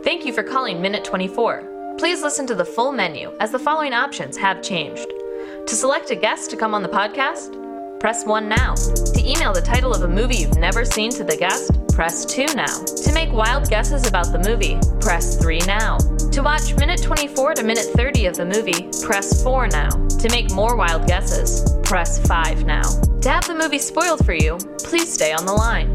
Thank you for calling Minute 24. Please listen to the full menu as the following options have changed. To select a guest to come on the podcast, press 1 now. To email the title of a movie you've never seen to the guest, press 2 now. To make wild guesses about the movie, press 3 now. To watch minute 24 to minute 30 of the movie, press 4 now. To make more wild guesses, press 5 now. To have the movie spoiled for you, please stay on the line.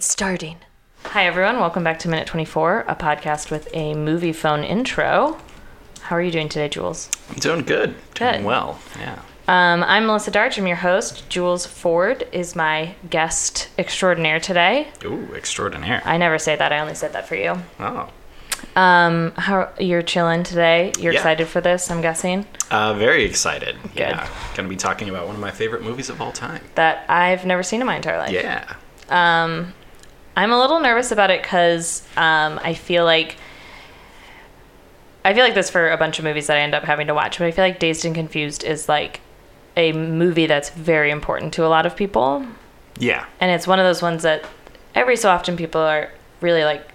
It's starting. Hi, everyone. Welcome back to Minute 24, a podcast with a movie phone intro. How are you doing today, Jules? I'm doing good. Good. Doing well. Yeah. Um, I'm Melissa Darch. I'm your host. Jules Ford is my guest extraordinaire today. Ooh, extraordinaire. I never say that. I only said that for you. Oh. Um, how you're chilling today? You're Yeah. excited for this? I'm guessing Uh, very excited. Yeah. Gonna be talking about one of my favorite movies of all time. that I've never seen in my entire life. Yeah. Um, I'm a little nervous about it because um, I feel like I feel like this for a bunch of movies that I end up having to watch, but I feel like Dazed and Confused is like a movie that's very important to a lot of people, Yeah. and it's one of those ones that every so often people are really like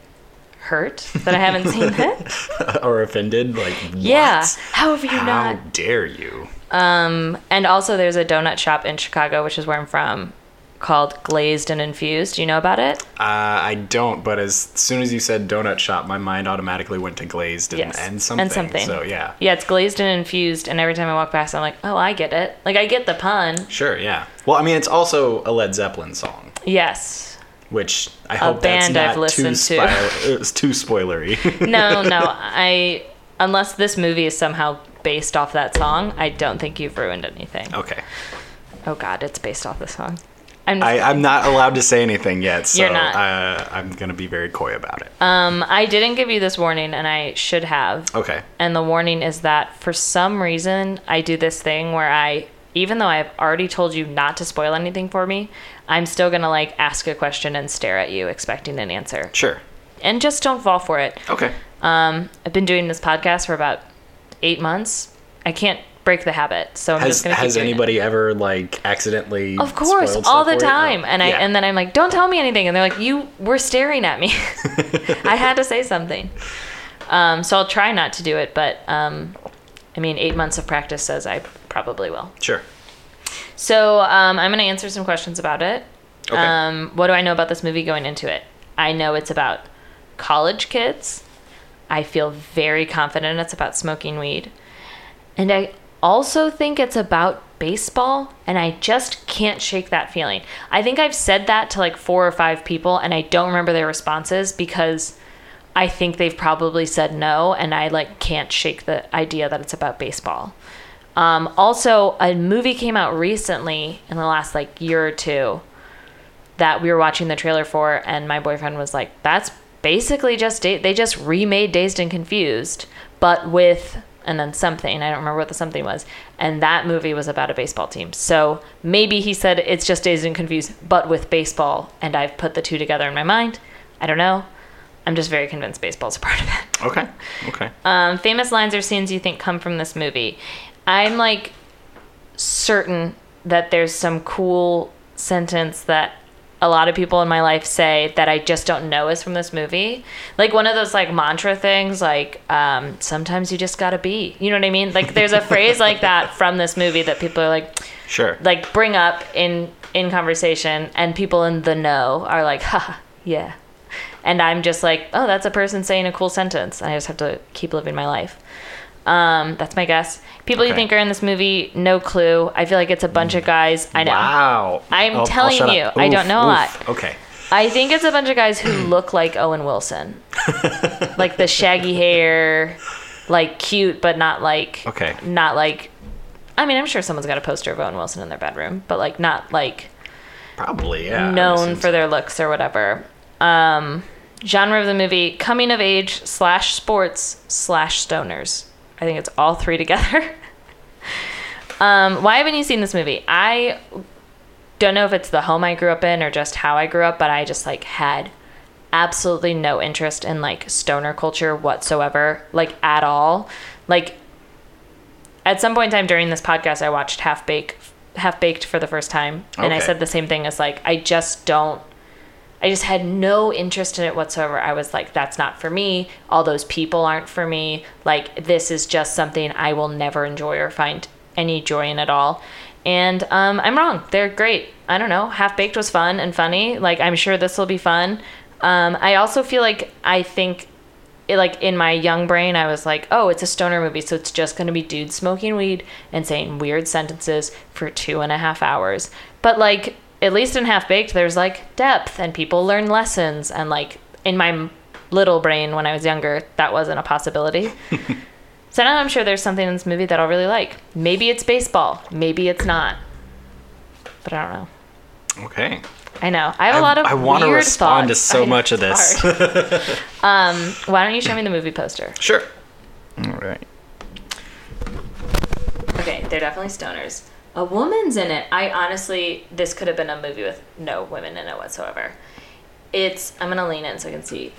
hurt that I haven't seen it. or offended. Like, Yeah, how have you How not? dare you? Um, and also there's a donut shop in Chicago, which is where I'm from, called Glazed and Infused. Do you know about it? Uh, I don't, but as soon as you said donut shop, my mind automatically went to glazed and, Yes. and something. And something. So, yeah. Yeah, it's glazed and infused, and every time I walk past, I'm like, oh, I get it. Like, I get the pun. Sure, yeah. Well, I mean, it's also a Led Zeppelin song, Yes. which I hope band that's I've not listened too, to. it's too spoilery. No, no, I. Unless this movie is somehow based off that song, I don't think you've ruined anything. okay. Oh, God, it's based off the song. I'm I, I'm not allowed to say anything yet, so You're not. Uh, I'm going to be very coy about it. Um, I didn't give you this warning, and I should have. okay. And the warning is that for some reason, I do this thing where I, even though I've already told you not to spoil anything for me, I'm still gonna like ask a question and stare at you, expecting an answer. Sure. And just don't fall for it. Okay. Um, I've been doing this podcast for about eight months. I can't break the habit, so I'm Has just gonna keep has doing it. anybody ever like accidentally? Of course, all the time. Oh, And I yeah. and then I'm like, don't tell me anything. And they're like, you were staring at me. I had to say something. Um, so I'll try not to do it, but um, I mean, eight months of practice says I probably will. sure. So um, I'm going to answer some questions about it. Okay. Um, what do I know about this movie going into it? I know it's about college kids. I feel very confident it's about smoking weed. And I also think it's about baseball, and I just can't shake that feeling. I think I've said that to like four or five people, and I don't remember their responses because I think they've probably said no, and I like can't shake the idea that it's about baseball. Um, also, a movie came out recently in the last like year or two that we were watching the trailer for, and my boyfriend was like, "That's basically just they just remade Dazed and Confused, but with and then something I don't remember what the something was, and that movie was about a baseball team. So maybe he said it's just Dazed and Confused, but with baseball, and I've put the two together in my mind. I don't know. I'm just very convinced baseball's a part of it. Okay. Okay. Um, famous lines or scenes you think come from this movie. I'm like certain that there's some cool sentence that a lot of people in my life say that I just don't know is from this movie. Like one of those like mantra things, like um, sometimes you just gotta be. You know what I mean? Like there's a phrase like that from this movie that people are like Sure. like bring up in in conversation, and people in the know are like, ha, yeah. And I'm just like, oh, that's a person saying a cool sentence. And I just have to keep living my life. Um, that's my guess. People you think are in this movie, no clue. I feel like it's a bunch of guys. I know. Wow. I'm I'll- I'll telling you, up. I don't know a lot. Okay. I think it's a bunch of guys who look like Owen Wilson. like the shaggy hair, like cute, but not like Okay. not like I mean, I'm sure someone's got a poster of Owen Wilson in their bedroom, but like not like Probably. Yeah. known for their looks or whatever. Um, genre of the movie: coming of age slash sports slash stoners. I think it's all three together. um, why haven't you seen this movie? I don't know if it's the home I grew up in or just how I grew up, but I just like had absolutely no interest in like stoner culture whatsoever, like at all. Like at some point in time during this podcast, I watched Half Baked, Half Baked for the first time, and I said the same thing as like I just don't. I just had no interest in it whatsoever. I was like, that's not for me. All those people aren't for me. Like, this is just something I will never enjoy or find any joy in at all. And um, I'm wrong. They're great. I don't know. Half Baked was fun and funny. Like, I'm sure this will be fun. Um, I also feel like I think it, like in my young brain, I was like, oh, it's a stoner movie, so it's just going to be dudes smoking weed and saying weird sentences for two and a half hours. But like, at least in Half Baked, there's like depth and people learn lessons. And like in my little brain when I was younger, that wasn't a possibility. so now I'm sure there's something in this movie that I'll really like. Maybe it's baseball, maybe it's not. But I don't know. Okay. I know. I have a lot of I want to weird respond to so I much of this. um, why don't you show me the movie poster? sure. All right. Okay, they're definitely stoners. A woman's in it. I honestly, this could have been a movie with no women in it whatsoever. It's. I'm gonna lean in so I can see.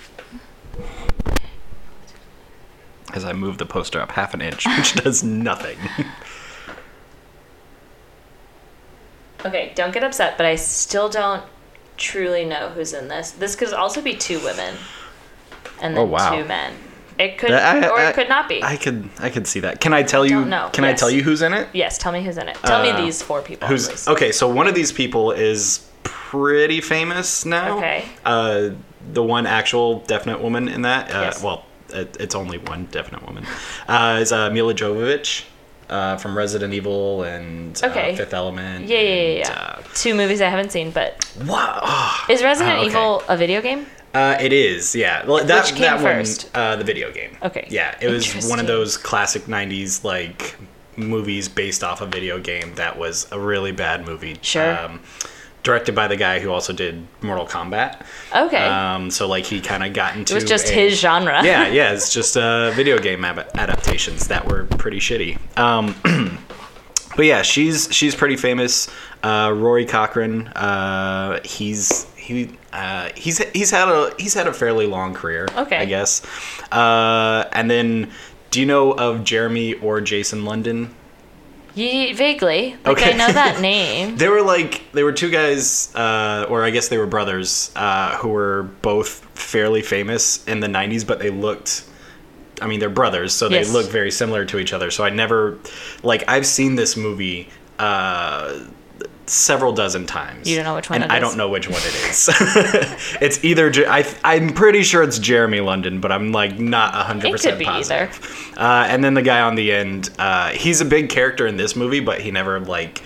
As I move the poster up half an inch, which does nothing. Okay, don't get upset, but I still don't truly know who's in this. This could also be two women, and then Oh, wow. two men. It could, I- or I- it could not be. I could I could see that. Can I tell you? know. Can I tell you who's in it? yes, tell me who's in it. Tell Uh, me these four people. Who's okay? So one of these people is pretty famous now. Okay. Uh, the one actual definite woman in that. Uh, Yes. Well, it, it's only one definite woman. Uh, is uh, Milla Jovovich. Uh, from Resident Evil and Okay. uh, Fifth Element. Yeah, yeah, yeah. and, yeah. Two movies I haven't seen, but wow. is Resident Ah, okay. Evil a video game? Uh, it is, yeah. Well, that, Which came that first? one, uh, the video game. Okay. Yeah, it was one of those classic '90s like movies based off a video game that was a really bad movie. Sure. Um, directed by the guy who also did Mortal Kombat. Okay. Um, so like he kind of got into. it was just a- his genre. yeah, yeah. It's just uh, video game ab- adaptations that were pretty shitty. Um, but yeah, she's she's pretty famous. Uh, Rory Cochrane. Uh, he's he uh, he's he's had a he's had a fairly long career. Okay. I guess. Uh, and then, do you know of Jeremy or Jason London? Ye- vaguely. Like Okay. I know that name. They were like they were two guys, uh, or I guess they were brothers, uh, who were both fairly famous in the '90s, but they looked. I mean, they're brothers, so they Yes. look very similar to each other. So I never, like, I've seen this movie uh, several dozen times. You don't know which one and I don't know which one it is. it's either I, I'm pretty sure it's Jeremy London, but I'm like not 100 It percent could be positive. Uh, and then the guy on the end, uh, he's a big character in this movie, but he never like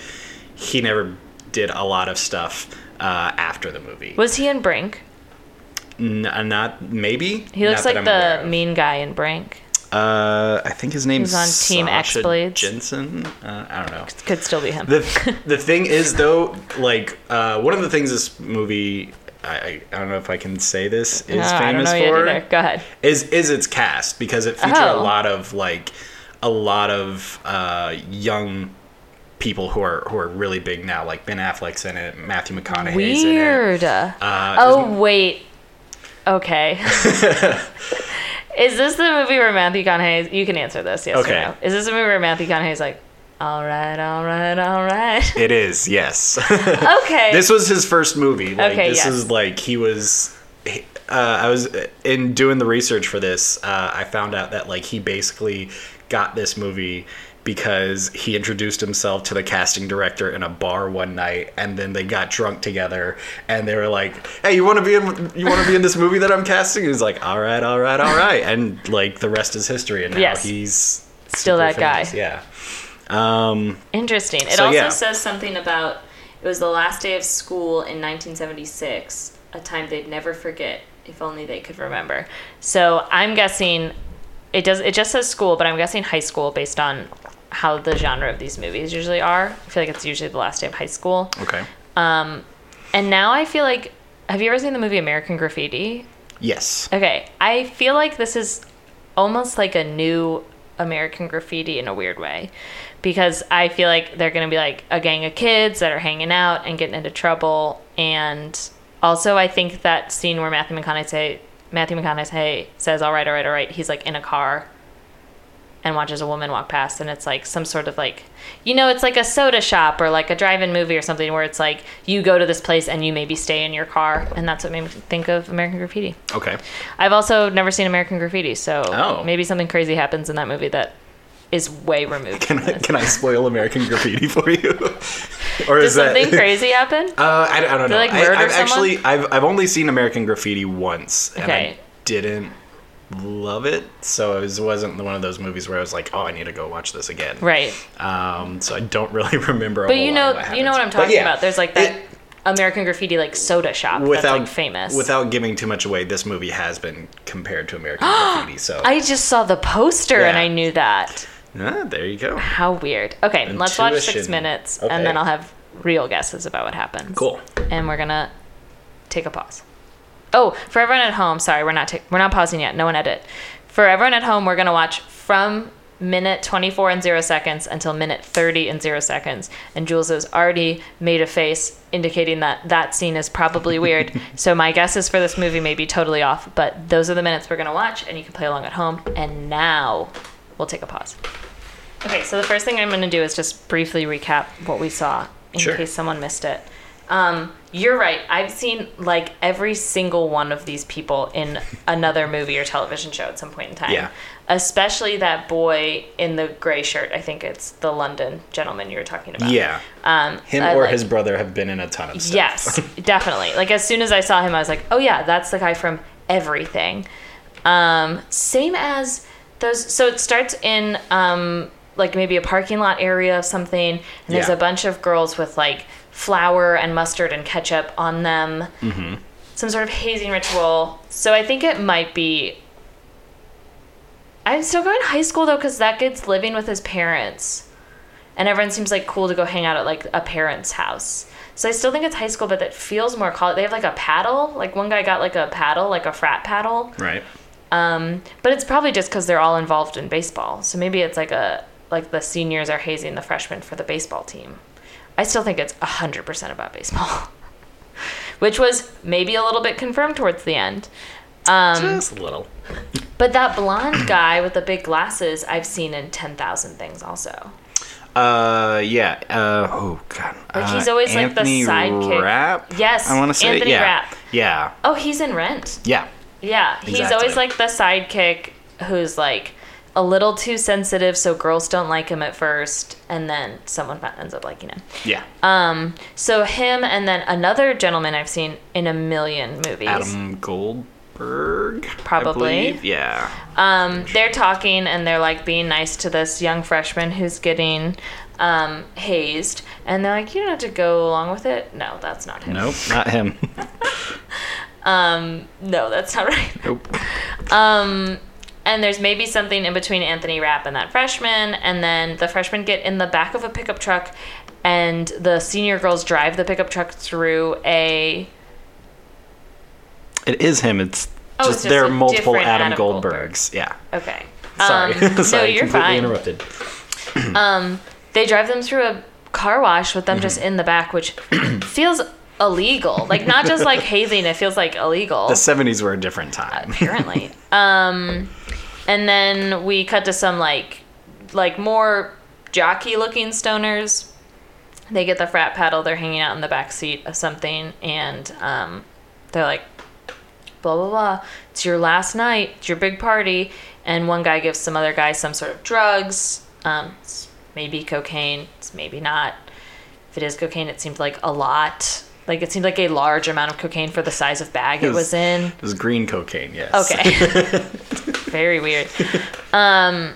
he never did a lot of stuff uh, after the movie. Was he in Brink? N- uh, not maybe. He looks Not like that I'm aware the mean guy in Brink. Uh, I think his name's on Team X-Bladz. Jensen. Uh, I don't know. Could still be him. the the thing is though, like uh, one of the things this movie. I, I don't know if I can say this is No, famous for. Go ahead. is is its cast because it featured Oh. a lot of like a lot of uh, young people who are who are really big now. Like Ben Affleck's in it, Matthew McConaughey's in it. Weird. Uh, oh wait. Okay. Is this the movie where Matthew McConaughey? You can answer this. Yes Okay. or no. Is this the movie where Matthew McConaughey's like, all right, all right, all right? It is yes. okay. this was his first movie. Like, Okay, This yes. is like he was. Uh, I was in doing the research for this. Uh, I found out that like he basically got this movie because he introduced himself to the casting director in a bar one night, and then they got drunk together, and they were like, "Hey, you want to be in? You want to be in this movie that I'm casting?" He was like, "All right, all right, all right," and like the rest is history. And now Yes. he's Still that guy. Yeah. Um, Interesting. It So, also yeah. says something about it was the last day of school in 1976, a time they'd never forget if only they could remember. So I'm guessing it does. It just says school, but I'm guessing high school based on how the genre of these movies usually are. I feel like it's usually the last day of high school. okay. Um, and now I feel like, have you ever seen the movie American Graffiti? Yes. Okay, I feel like this is almost like a new American Graffiti in a weird way. Because I feel like they're going to be like a gang of kids that are hanging out and getting into trouble. And also, I think that scene where Matthew McConaughey, Matthew McConaughey says, all right, all right, all right, he's like in a car and watches a woman walk past and it's like some sort of like you know it's like a soda shop or like a drive-in movie or something where it's like you go to this place and you maybe stay in your car and that's what made me think of american graffiti Okay. i've also never seen american graffiti so Oh. maybe something crazy happens in that movie that is way removed Can I can I spoil American Graffiti for you? or Did is that something crazy happen Uh, I, I don't know. like, I, murder someone? actually I've I've only seen American Graffiti once, and I didn't love it. So it was, wasn't one of those movies where I was like, oh, I need to go watch this again. right Um, so I don't really remember. But you know you know what i'm talking yeah, about there's like that it- american graffiti like soda shop without that's like famous without giving too much away, this movie has been compared to American Graffiti. So i just saw the poster and i knew that Ah, there you go. How weird. Okay, let's watch six minutes, Okay. and then I'll have real guesses about what happens. Cool. And we're gonna take a pause. Oh, for everyone at home, sorry, we're not ta- we're not pausing yet. No one edit. For everyone at home, we're gonna watch from minute 24 and 0 seconds until minute 30 and 0 seconds. And Jules has already made a face indicating that that scene is probably weird. so my guesses for this movie may be totally off, but those are the minutes we're gonna watch, and you can play along at home. And now we'll take a pause. Okay, so the first thing I'm going to do is just briefly recap what we saw in Sure. case someone missed it. Um, you're right. I've seen like every single one of these people in another movie or television show at some point in time. Yeah. Especially that boy in the gray shirt. I think it's the London gentleman you were talking about. Yeah, Um, him I or like- his brother have been in a ton of stuff. Yes, definitely. Like as soon as I saw him, I was like, oh yeah, that's the guy from everything. Um, same as those. So it starts in um, like maybe a parking lot area of something, and there's Yeah. a bunch of girls with like flour and mustard and ketchup on them. Mm-hmm. Some sort of hazing ritual. So I think it might be. I'm still going to high school though, because that kid's living with his parents and everyone seems like cool to go hang out at like a parent's house. So I still think it's high school, but that feels more college. They have like a paddle. Like one guy got like a paddle, like a frat paddle. Right. Um, but it's probably just because they're all involved in baseball. So maybe it's like a like the seniors are hazing the freshmen for the baseball team. I still think it's hundred percent about baseball, which was maybe a little bit confirmed towards the end. Um, Just a little. but that blonde guy with the big glasses, I've seen in ten thousand things also. Uh, yeah. Uh, oh god. Like, uh, he's always, like, the Anthony sidekick. Rapp? Yes, I want to say Anthony yeah. Rapp. Yeah. Oh, he's in Rent. Yeah. Yeah, he's Exactly. always like the sidekick who's like a little too sensitive, so girls don't like him at first, and then someone ends up liking him. Yeah. Um, so him and then another gentleman I've seen in a million movies. Adam Goldberg. Probably. Yeah. Um, they're talking and they're like being nice to this young freshman who's getting um, hazed, and they're like, "You don't have to go along with it." No, that's not him. Nope. Not him. Um, no, that's not right. nope. Um, and there's maybe something in between Anthony Rapp and that freshman, and then the freshmen get in the back of a pickup truck, and the senior girls drive the pickup truck through a. It is him. It's Oh, just it's just there are multiple Adam, Adam Goldbergs. Yeah. Okay. Sorry. Um, Sorry. no, you're completely fine. interrupted. Um, they drive them through a car wash with them just Mm-hmm. in the back, which feels illegal. Like not just like hazing, it feels like illegal. The 70s were a different time. apparently. um, and then we cut to some like, like more jockey looking stoners. They get the frat paddle. They're hanging out in the back seat of something, and um, they're like, blah blah blah. It's your last night. It's your big party. And one guy gives some other guy some sort of drugs. Um, maybe cocaine. It's maybe not. If it is cocaine, it seemed like a lot. Like it seemed like a large amount of cocaine for the size of bag it, was- was in. It was green cocaine, yes. Okay. Very weird. Um,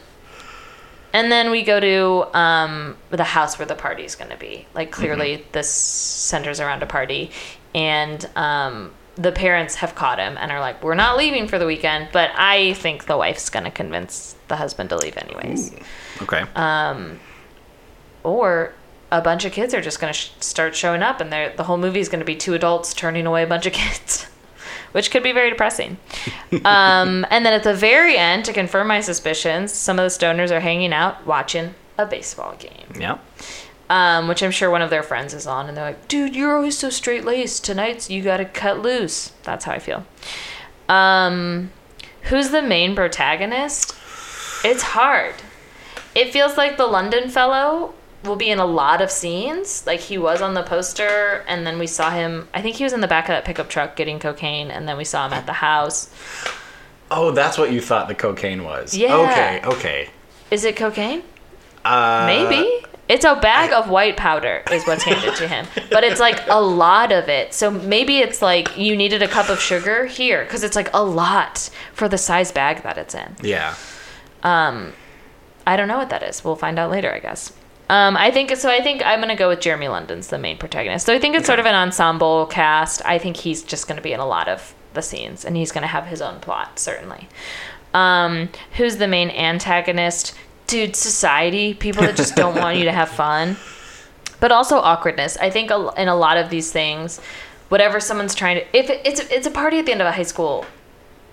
and then we go to um, the house where the party's going to be. Like, clearly, this centers around a party. And um, the parents have caught him and are like, we're not leaving for the weekend. But I think the wife's going to convince the husband to leave, anyways. Okay. Um, or a bunch of kids are just going to sh- start showing up, and the whole movie is going to be two adults turning away a bunch of kids, which could be very depressing. um, and then at the very end, to confirm my suspicions, some of the stoners are hanging out watching a baseball game, yeah. um, which I'm sure one of their friends is on, and they're like, "Dude, you're always so straight laced. Tonight's you got to cut loose." That's how I feel. Um, who's the main protagonist? It's hard. It feels like the London fellow will be in a lot of scenes. Like he was on the poster, and then we saw him. I think he was in the back of that pickup truck getting cocaine, and then we saw him at the house. Oh, that's what you thought the cocaine was. Yeah. Okay. Okay. Is it cocaine? Uh, Maybe. It's a bag of white powder, is what's handed to him. But it's like a lot of it. So maybe it's like you needed a cup of sugar here, because it's like a lot for the size bag that it's in. Yeah. Um, I don't know what that is. We'll find out later, I guess. Um, I think so. I think I'm gonna go with Jeremy London's the main protagonist. So I think it's sort of an ensemble cast. I think he's just gonna be in a lot of the scenes, and he's gonna have his own plot certainly. Um, who's the main antagonist? Dude, society. People that just don't want you to have fun, but also awkwardness. I think in a lot of these things, whatever someone's trying to, if it's it's a party at the end of a high school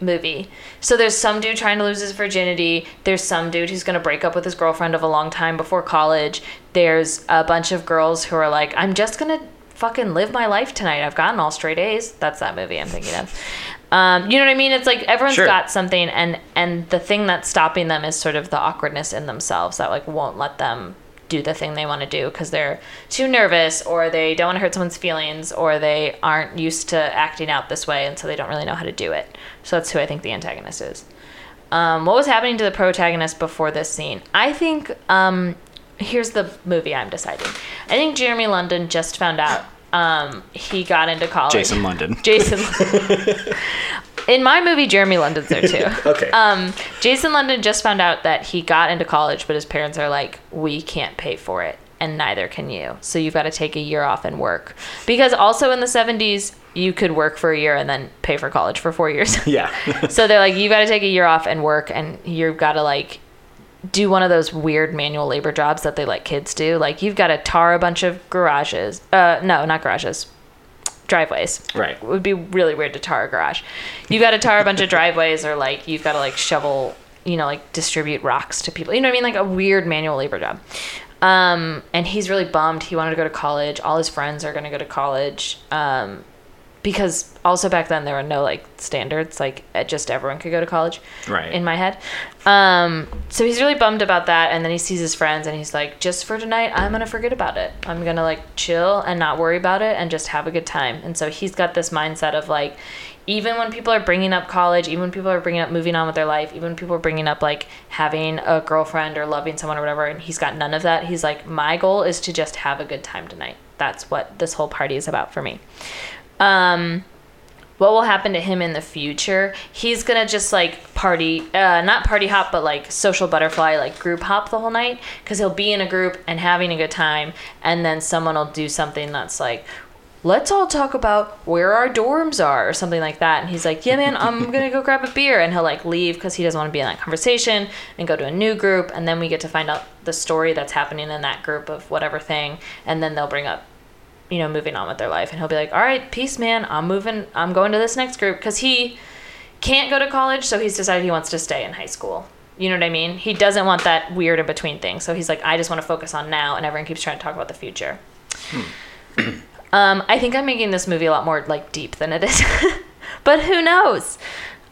movie. So there's some dude trying to lose his virginity. There's some dude who's going to break up with his girlfriend of a long time before college. There's a bunch of girls who are like, I'm just going to fucking live my life tonight. I've gotten all straight A's. That's that movie I'm thinking of. Um, you know what I mean? It's like everyone's Sure. got something, and and the thing that's stopping them is sort of the awkwardness in themselves that like won't let them do the thing they want to do because they're too nervous or they don't want to hurt someone's feelings or they aren't used to acting out this way and so they don't really know how to do it. So that's who I think the antagonist is. Um, what was happening to the protagonist before this scene? I think um, here's the movie I'm deciding. I think Jeremy London just found out um, he got into college. Jason London. Jason. In my movie, Jeremy London's there too. Okay. Um, Jason London just found out that he got into college, but his parents are like, we can't pay for it, and neither can you. So you've got to take a year off and work. Because also in the 70s, you could work for a year and then pay for college for four years. yeah. so they're like, you've got to take a year off and work, and you've got to like do one of those weird manual labor jobs that they let kids do. Like you've got to tar a bunch of garages. Uh, no, not garages. Driveways. Right. It would be really weird to tar a garage. You've got to tar a bunch of driveways, or like you've got to like shovel, you know, like distribute rocks to people. You know what I mean? Like a weird manual labor job. Um, and he's really bummed. He wanted to go to college. All his friends are going to go to college. Um, because also back then there were no like standards like uh, just everyone could go to college Right. in my head. Um so he's really bummed about that and then he sees his friends and he's like just for tonight i'm gonna forget about it. I'm gonna like chill and not worry about it and just have a good time. And so he's got this mindset of like even when people are bringing up college even when people are bringing up moving on with their life even when people are bringing up like having a girlfriend or loving someone or whatever and he's got none of that he's like my goal is to just have a good time tonight. That's what this whole party is about for me um what will happen to him in the future? He's gonna just like party uh, not party hop but like social butterfly like group hop the whole night because he'll be in a group and having a good time and then someone will do something that's like let's all talk about where our dorms are or something like that and he's like yeah man i'm gonna go grab a beer and he'll like leave because he doesn't want to be in that conversation and go to a new group and then we get to find out the story that's happening in that group of whatever thing and then they'll bring up you know, moving on with their life. And he'll be like, all right, peace, man. I'm moving. I'm going to this next group because he can't go to college. So he's decided he wants to stay in high school. You know what I mean? He doesn't want that weird in between thing. So he's like, I just want to focus on now. And everyone keeps trying to talk about the future. um, I think I'm making this movie a lot more like deep than it is. but who knows?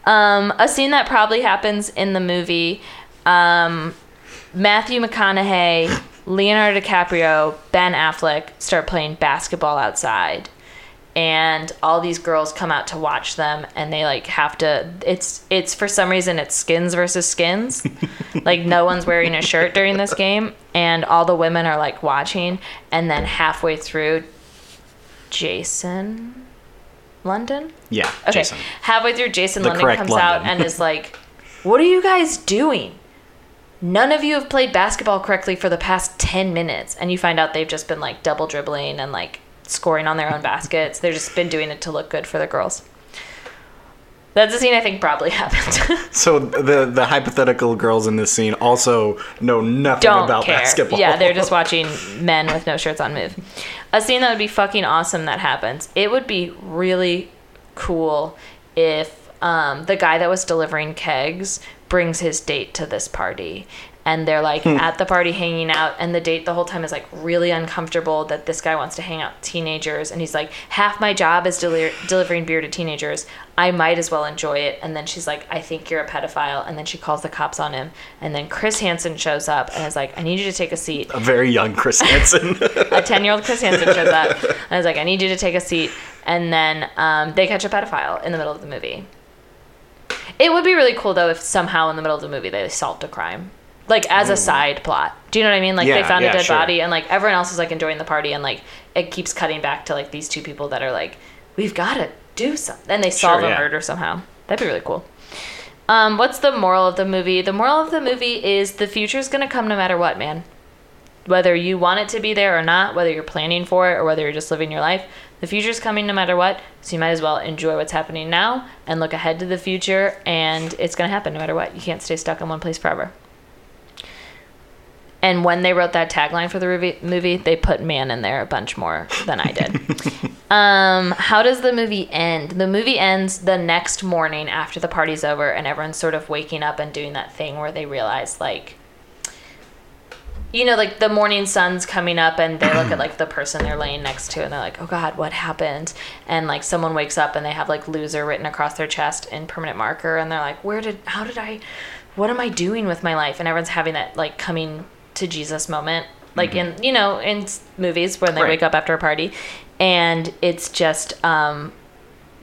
Um, a scene that probably happens in the movie um, Matthew McConaughey, Leonardo DiCaprio, Ben Affleck start playing basketball outside. And all these girls come out to watch them and they like have to it's it's for some reason it's skins versus skins. like no one's wearing a shirt during this game and all the women are like watching and then halfway through Jason London Yeah. Okay. Jason. Halfway through, Jason The London comes out and is like, What are you guys doing? None of you have played basketball correctly for the past 10 minutes. And you find out they've just been like double dribbling and like scoring on their own baskets. They've just been doing it to look good for the girls. That's a scene I think probably happened. So the the hypothetical girls in this scene also know nothing Don't about care. basketball. Yeah, they're just watching men with no shirts on move. A scene that would be fucking awesome that happens. It would be really cool if um, the guy that was delivering kegs brings his date to this party and they're like at the party hanging out and the date the whole time is like really uncomfortable that this guy wants to hang out with teenagers and he's like half my job is deli- delivering beer to teenagers i might as well enjoy it and then she's like i think you're a pedophile and then she calls the cops on him and then chris hansen shows up and is like i need you to take a seat A very young Chris Hansen. a 10 year old Chris Hansen shows up. And I was like, I need you to take a seat. And then um, they catch a pedophile in the middle of the movie. It would be really cool, though, if somehow in the middle of the movie they solved a crime. Like as a side plot. Do you know what I mean? Like they found yeah, a dead sure. body and like everyone else is like enjoying the party and like it keeps cutting back to like these two people that are like, we've got to do something. And they solve a yeah. murder somehow. That'd be really cool. Um, what's the moral of the movie? The moral of the movie is the future's gonna come no matter what, man whether you want it to be there or not, whether you're planning for it or whether you're just living your life, the future's coming no matter what. So you might as well enjoy what's happening now and look ahead to the future, and it's going to happen no matter what. You can't stay stuck in one place forever. And when they wrote that tagline for the movie, movie they put man in there a bunch more than I did. um, how does the movie end? The movie ends the next morning after the party's over, and everyone's sort of waking up and doing that thing where they realize, like, you know, like the morning sun's coming up and they look at like the person they're laying next to and they're like, oh God, what happened? And like someone wakes up and they have like loser written across their chest in permanent marker and they're like, where did, how did I, what am I doing with my life? And everyone's having that like coming to Jesus moment, like in, you know, in movies when they Right. wake up after a party. And it's just, um,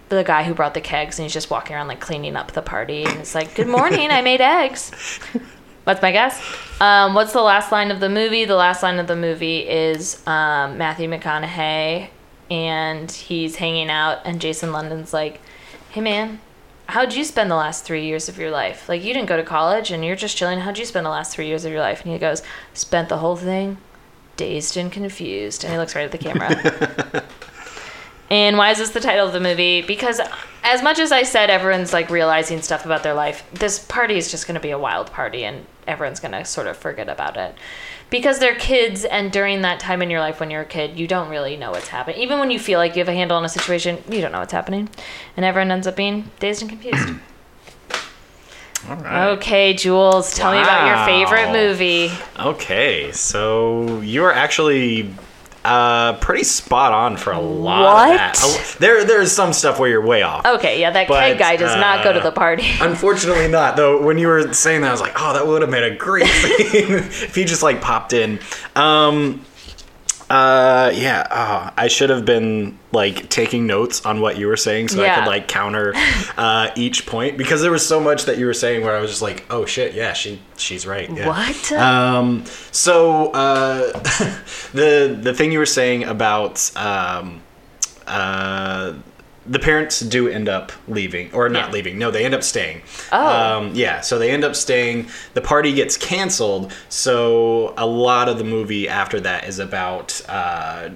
the guy who brought the kegs and he's just walking around like cleaning up the party and it's like, good morning, I made eggs. What's my guess? Um, what's the last line of the movie? The last line of the movie is um, Matthew McConaughey, and he's hanging out, and Jason London's like, "Hey man, how'd you spend the last three years of your life? Like you didn't go to college, and you're just chilling. How'd you spend the last three years of your life?" And he goes, "Spent the whole thing, dazed and confused." And he looks right at the camera. And why is this the title of the movie? Because as much as I said everyone's like realizing stuff about their life, this party is just going to be a wild party and everyone's going to sort of forget about it. Because they're kids and during that time in your life when you're a kid, you don't really know what's happening. Even when you feel like you have a handle on a situation, you don't know what's happening. And everyone ends up being dazed and confused. All right. okay, Jules, tell me about your favorite movie. Okay, so you are actually uh, pretty spot on for a lot What? of that. Oh, there, there's some stuff where you're way off. Okay, yeah, that But, keg guy does not go to uh, the party. Unfortunately, not. Though when you were saying that, I was like, "Oh, that would have made a great scene if he just like popped in." Um, uh, yeah. Oh, I should have been like taking notes on what you were saying so I could like counter uh, each point because there was so much that you were saying where I was just like, "Oh shit, yeah, she she's right." Yeah. What? Um, so uh, the the thing you were saying about um, uh, the parents do end up leaving or not Yeah. leaving. No, they end up staying. Oh. Um, yeah. So they end up staying. The party gets canceled. So a lot of the movie after that is about. Uh,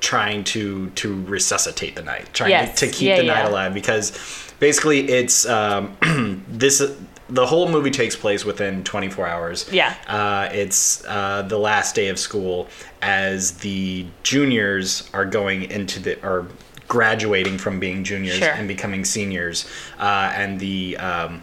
trying to to resuscitate the night trying Yes. to, to keep Yeah, the night alive because basically it's um, this the whole movie takes place within 24 hours Yeah. uh, it's uh, the last day of school as the juniors are going into the or graduating from being juniors Sure. and becoming seniors uh, and the um,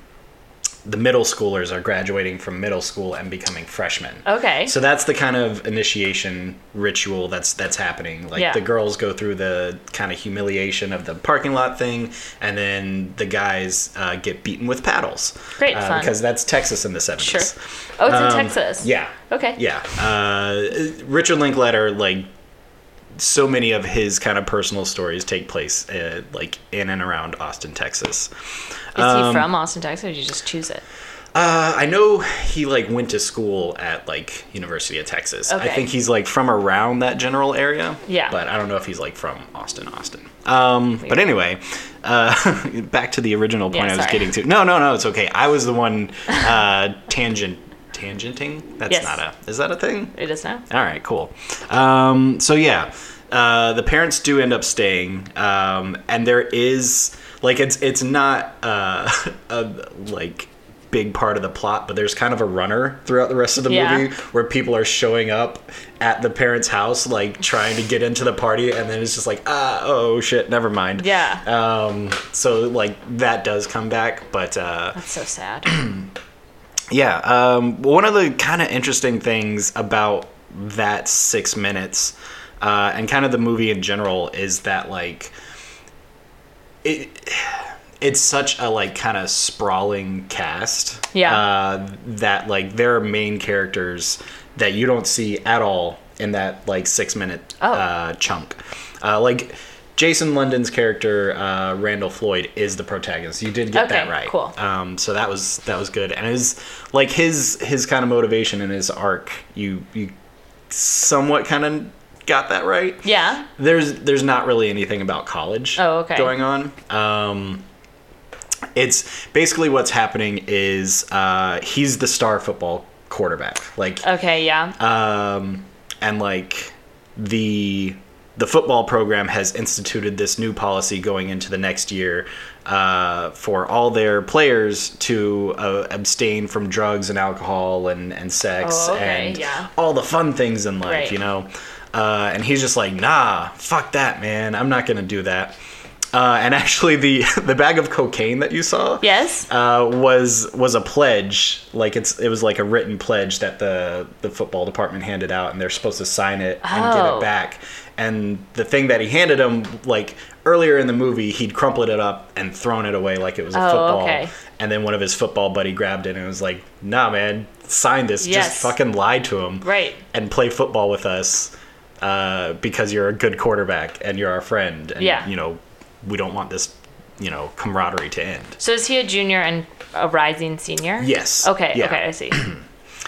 the middle schoolers are graduating from middle school and becoming freshmen Okay. so that's the kind of initiation ritual that's that's happening. Like Yeah. the girls go through the kind of humiliation of the parking lot thing, and then the guys uh, get beaten with paddles. Great uh, fun. because that's Texas in the seventies. Sure. Oh, it's in Um, Texas. Yeah. Okay. Yeah. Uh, Richard Linklater, like so many of his kind of personal stories take place uh, like in and around Austin, Texas. Is Um, he from Austin, Texas, or did you just choose it? Uh, I know he like went to school at like University of Texas. Okay. I think he's like from around that general area. Yeah. But I don't know if he's like from Austin, Austin. Um, but anyway, uh, back to the original point Yeah, I was sorry. getting to. No, no, no, it's okay. I was the one uh, tangent tangenting. That's Yes. not a. Is that a thing? It is now. All right, cool. Um, so yeah, uh, the parents do end up staying, um, and there is like it's it's not uh, a like big part of the plot, but there's kind of a runner throughout the rest of the Yeah. movie where people are showing up at the parents' house, like trying to get into the party, and then it's just like ah oh shit, never mind. Yeah. Um, so like that does come back, but uh, That's so sad. Yeah. Um, one of the kind of interesting things about that six minutes uh, and kind of the movie in general is that like it it's such a like kind of sprawling cast Yeah. uh, that like there are main characters that you don't see at all in that like six minute Oh. uh, chunk uh, like jason london's character uh, randall floyd is the protagonist you did get that right cool. um, so that was that was good and it was like his his kind of motivation and his arc you you somewhat kind of got that right Yeah. there's there's not really anything about college Oh, okay. going on um it's basically what's happening is uh he's the star football quarterback like Okay. Yeah. um and like the the football program has instituted this new policy going into the next year uh, for all their players to uh, abstain from drugs and alcohol and, and sex Oh, okay, and yeah. all the fun things in life, Right. you know. Uh, and he's just like, nah, fuck that, man. I'm not gonna do that. Uh, and actually, the the bag of cocaine that you saw, yes. uh, was was a pledge. Like it's it was like a written pledge that the the football department handed out, and they're supposed to sign it and give Oh. it back. And the thing that he handed him, like earlier in the movie, he'd crumpled it up and thrown it away like it was a Oh, football. okay. And then one of his football buddy grabbed it and was like, "Nah, man, sign this. Yes. Just fucking lie to him, Right. and play football with us." Uh, because you're a good quarterback and you're our friend, and Yeah. you know we don't want this, you know, camaraderie to end. So is he a junior and a rising senior? Yes. Okay. Yeah. Okay. I see.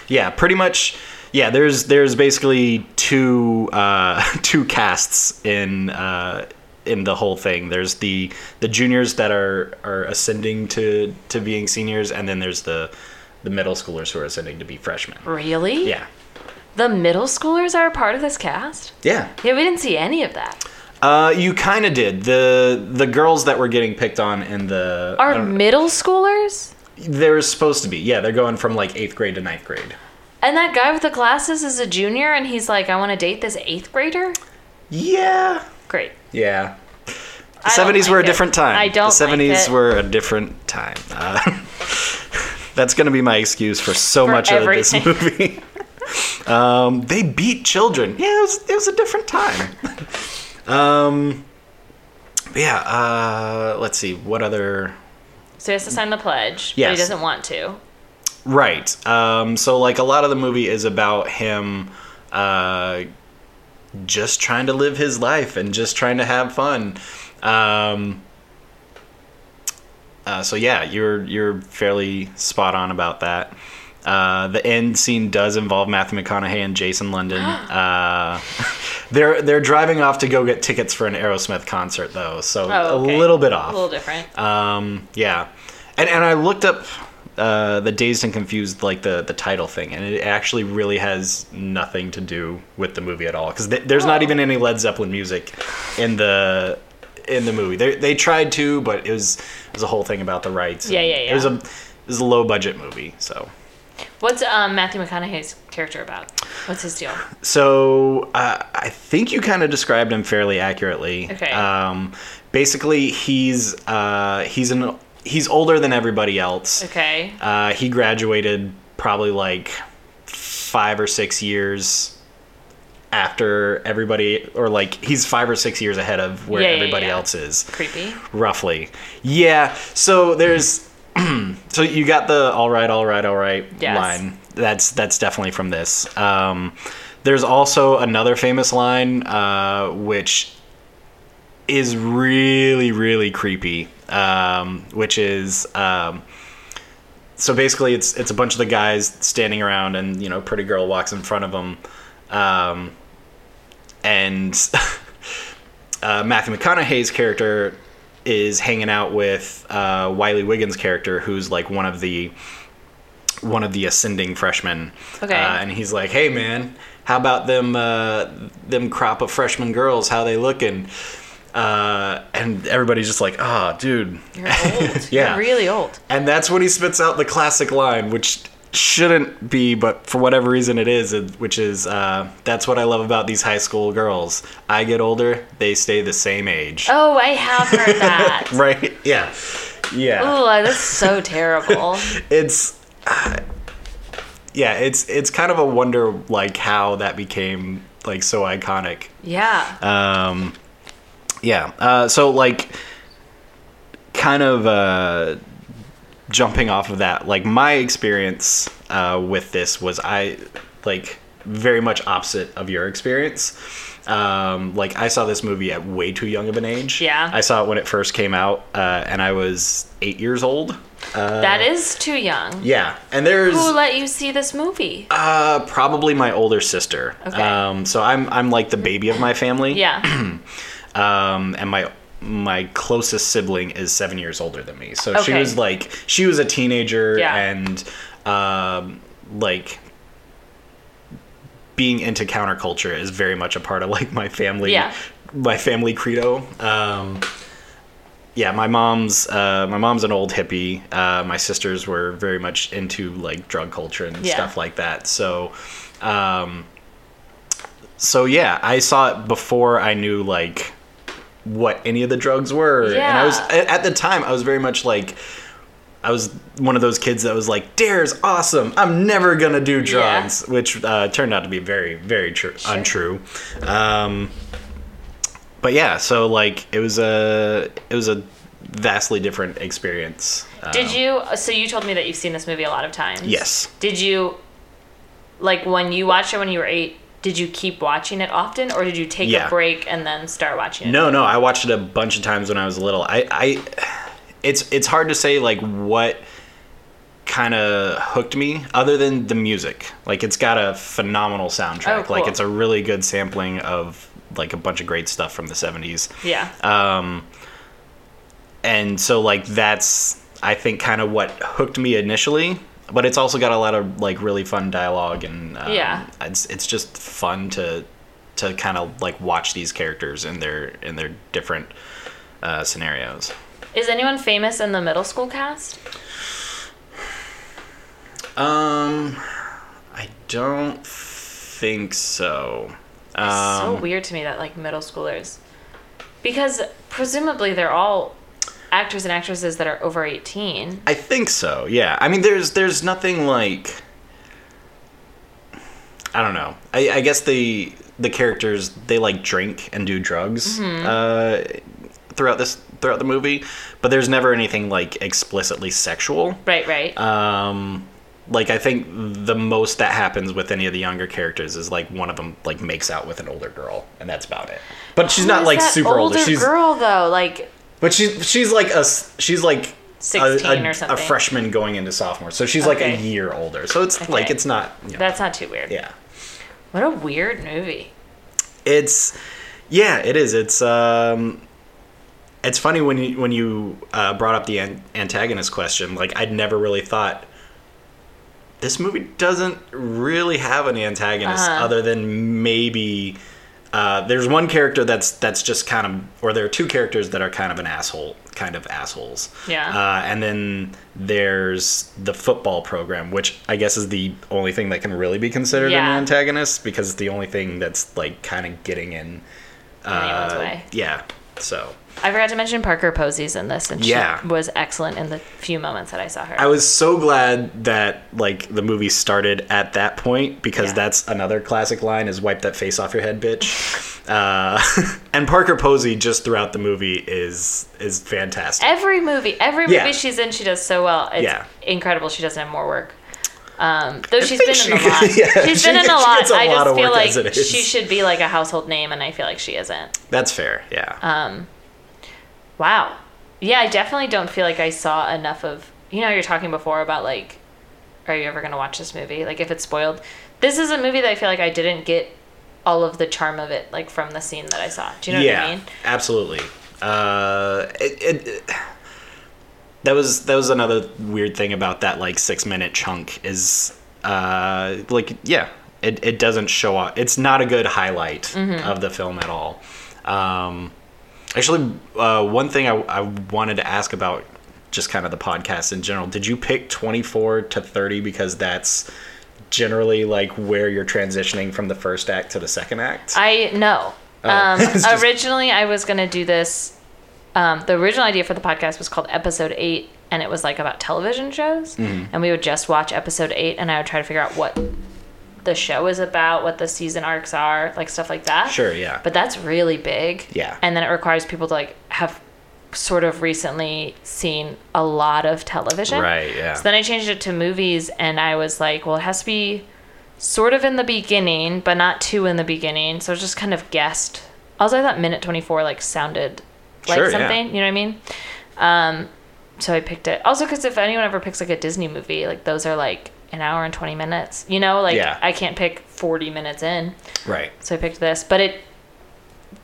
Yeah, pretty much. Yeah, there's there's basically two uh, two casts in uh, in the whole thing. There's the the juniors that are are ascending to to being seniors, and then there's the the middle schoolers who are ascending to be freshmen. really? Yeah, The middle schoolers are a part of this cast. yeah. Yeah, we didn't see any of that. Uh, you kind of did the the girls that were getting picked on in the Are middle schoolers? they're supposed to be. Yeah, they're going from like eighth grade to ninth grade. And that guy with the glasses is a junior, and he's like, "I want to date this eighth grader." Yeah, Great. yeah. The seventies were a it. different time. I don't The seventies like were a different time. Uh, that's gonna be my excuse for so For much everything. of this movie. um, they beat children. Yeah, it was, it was a different time. um, yeah. Uh, let's see. What other? So he has to sign the pledge, but he doesn't want to. Right. Um, so like a lot of the movie is about him. Uh, just trying to live his life and just trying to have fun. Um, uh, so yeah, you're you're fairly spot on about that. Uh, the end scene does involve Matthew McConaughey and Jason London. uh, they're they're driving off to go get tickets for an Aerosmith concert though, so Oh, okay. a little bit off, A little different. Um, yeah, and and I looked up uh, the Dazed and Confused, like the the title thing, and it actually really has nothing to do with the movie at all because th- there's not Oh. even any Led Zeppelin music in the in the movie. They they tried to, but it was it was a whole thing about the rights. Yeah, and yeah, It was a yeah. it was a low budget movie, so. What's um, Matthew McConaughey's character about? What's his deal? So uh, I think you kind of described him fairly accurately. Okay. Um, basically, he's uh, he's an he's older than everybody else. Okay. Uh, he graduated probably like five or six years after everybody, or like he's five or six years ahead of where Yeah, yeah, everybody yeah. else is, Creepy. roughly. Yeah. So there's. so you got the all right, all right, all right Yes. line. That's that's definitely from this. Um, there's also another famous line uh, which is really really creepy, um, which is. Um, so basically it's it's a bunch of the guys standing around and you know pretty girl walks in front of them um, and uh, matthew mcconaughey's character is hanging out with uh, wiley wiggins character who's like one of the one of the ascending freshmen Okay. uh, and he's like hey man how about them uh, them crop of freshman girls how they looking uh, and everybody's just like oh dude You're old. Yeah. You're really old. and that's when he spits out the classic line, which shouldn't be, but for whatever reason it is, which is, uh, that's what I love about these high school girls. I get older, they stay the same age. Oh, I have heard that. Right? Yeah. Yeah. Ooh, that's so terrible. It's. Uh, yeah, it's it's kind of a wonder like how that became like so iconic. Yeah. Um, yeah. Uh, so like, kind of uh, jumping off of that, like my experience uh, with this was I like very much opposite of your experience. Um, like I saw this movie at way too young of an age. Yeah. I saw it when it first came out, uh, and I was eight years old. Uh, that is too young. yeah, and there's Who let you see this movie? uh, probably my older sister. Okay. Um, so I'm I'm like the baby of my family. Yeah. um, and my my closest sibling is seven years older than me. So she was like she was a teenager Yeah. and um, like being into counterculture is very much a part of like my family Yeah. my family credo. Um, yeah, my mom's uh, my mom's an old hippie. Uh, my sisters were very much into like drug culture and Yeah. stuff like that. So, um, so yeah, I saw it before I knew like what any of the drugs were, and I was at the time I was very much like. I was one of those kids that was like, "Dare's awesome. I'm never gonna do Yeah. drugs," which uh, turned out to be very, very tr- Sure. untrue. Um, but yeah, so like it was a it was a vastly different experience. Did Um, you? So you told me that you've seen this movie a lot of times. Yes. Did you? Like when you watched it when you were eight, did you keep watching it often, or did you take Yeah. a break and then start watching it? No, no, I watched it a bunch of times when I was little. I, I it's it's hard to say like what kind of hooked me other than the music. Like it's got a phenomenal soundtrack. Oh, Like it's a really good sampling of like a bunch of great stuff from the 70s. Yeah. Um, and so like that's I think kind of what hooked me initially. But it's also got a lot of like really fun dialogue and um, Yeah. it's it's just fun to to kind of like watch these characters in their in their different uh, scenarios. Is anyone famous in the middle school cast? Um, I don't think so. It's so Um, weird to me that like middle schoolers, because presumably they're all actors and actresses that are over eighteen. I think so. Yeah. I mean, there's there's nothing like. I don't know. I, I guess the the characters they like drink and do drugs uh, throughout this throughout the movie, but there's never anything like explicitly sexual. Right. Right. Um, like I think the most that happens with any of the younger characters is like one of them like makes out with an older girl, and that's about it. But she's Who not like super older. older She's girl though. Like but she's she's like a she's like a- 16 a, or something. a freshman going into sophomore. So she's like a year older. So it's like it's not you know, that's not too weird. yeah. What a weird movie. It's yeah, it is. It's um it's funny when you when you uh, brought up the an- antagonist question. Like I'd never really thought this movie doesn't really have an antagonist Uh-huh. other than maybe uh, there's one character that's that's just kind of or there are two characters that are kind of an asshole kind of assholes Yeah. uh, and then there's the football program which i guess is the only thing that can really be considered Yeah. an antagonist because it's the only thing that's like kind of getting in Anyone's uh, way. yeah so I forgot to mention Parker Posey's in this, and Yeah. she was excellent in the few moments that I saw her. I was so glad that like the movie started at that point because Yeah. that's another classic line is "wipe that face off your head, bitch." Uh, and Parker Posey just throughout the movie is is fantastic. every movie, every movie Yeah. she's in, she does so well. It's Yeah. incredible. She doesn't have more work. Um, though she's been in a lot. yeah, she's she- been in a lot. a I lot just feel like as it is. she should be like a household name, and I feel like she isn't. That's fair. Yeah. Um, wow. Yeah, I definitely don't feel like I saw enough of. You know, you're talking before about like, are you ever gonna watch this movie? Like, if it's spoiled. This is a movie that I feel like I didn't get all of the charm of it, like from the scene that I saw. Do you know yeah, what I mean? absolutely. Uh, it, it, it- that was that was another weird thing about that like six minute chunk is uh, like yeah, it, it doesn't show up. It's not a good highlight Mm-hmm. of the film at all. Um, actually, uh, one thing I, I wanted to ask about just kind of the podcast in general. Did you pick twenty four to thirty because that's generally like where you're transitioning from the first act to the second act? I no. Oh. Um, originally, I was gonna do this. Um, the original idea for the podcast was called Episode Eight, and it was like about television shows, Mm-hmm. and we would just watch episode eight, and I would try to figure out what the show is about, what the season arcs are, like stuff like that. Sure, yeah. But that's really big. Yeah. And then it requires people to like have sort of recently seen a lot of television. Right, yeah. So then I changed it to movies and I was like, well, it has to be sort of in the beginning, but not too in the beginning. So I just kind of guessed. Also, I thought minute 24 like sounded like Sure, yeah. something, you know what I mean? Um, so I picked it. Also, because if anyone ever picks like a Disney movie, like those are like an hour and 20 minutes, you know? Like Yeah. I can't pick 40 minutes in. right. So I picked this, but it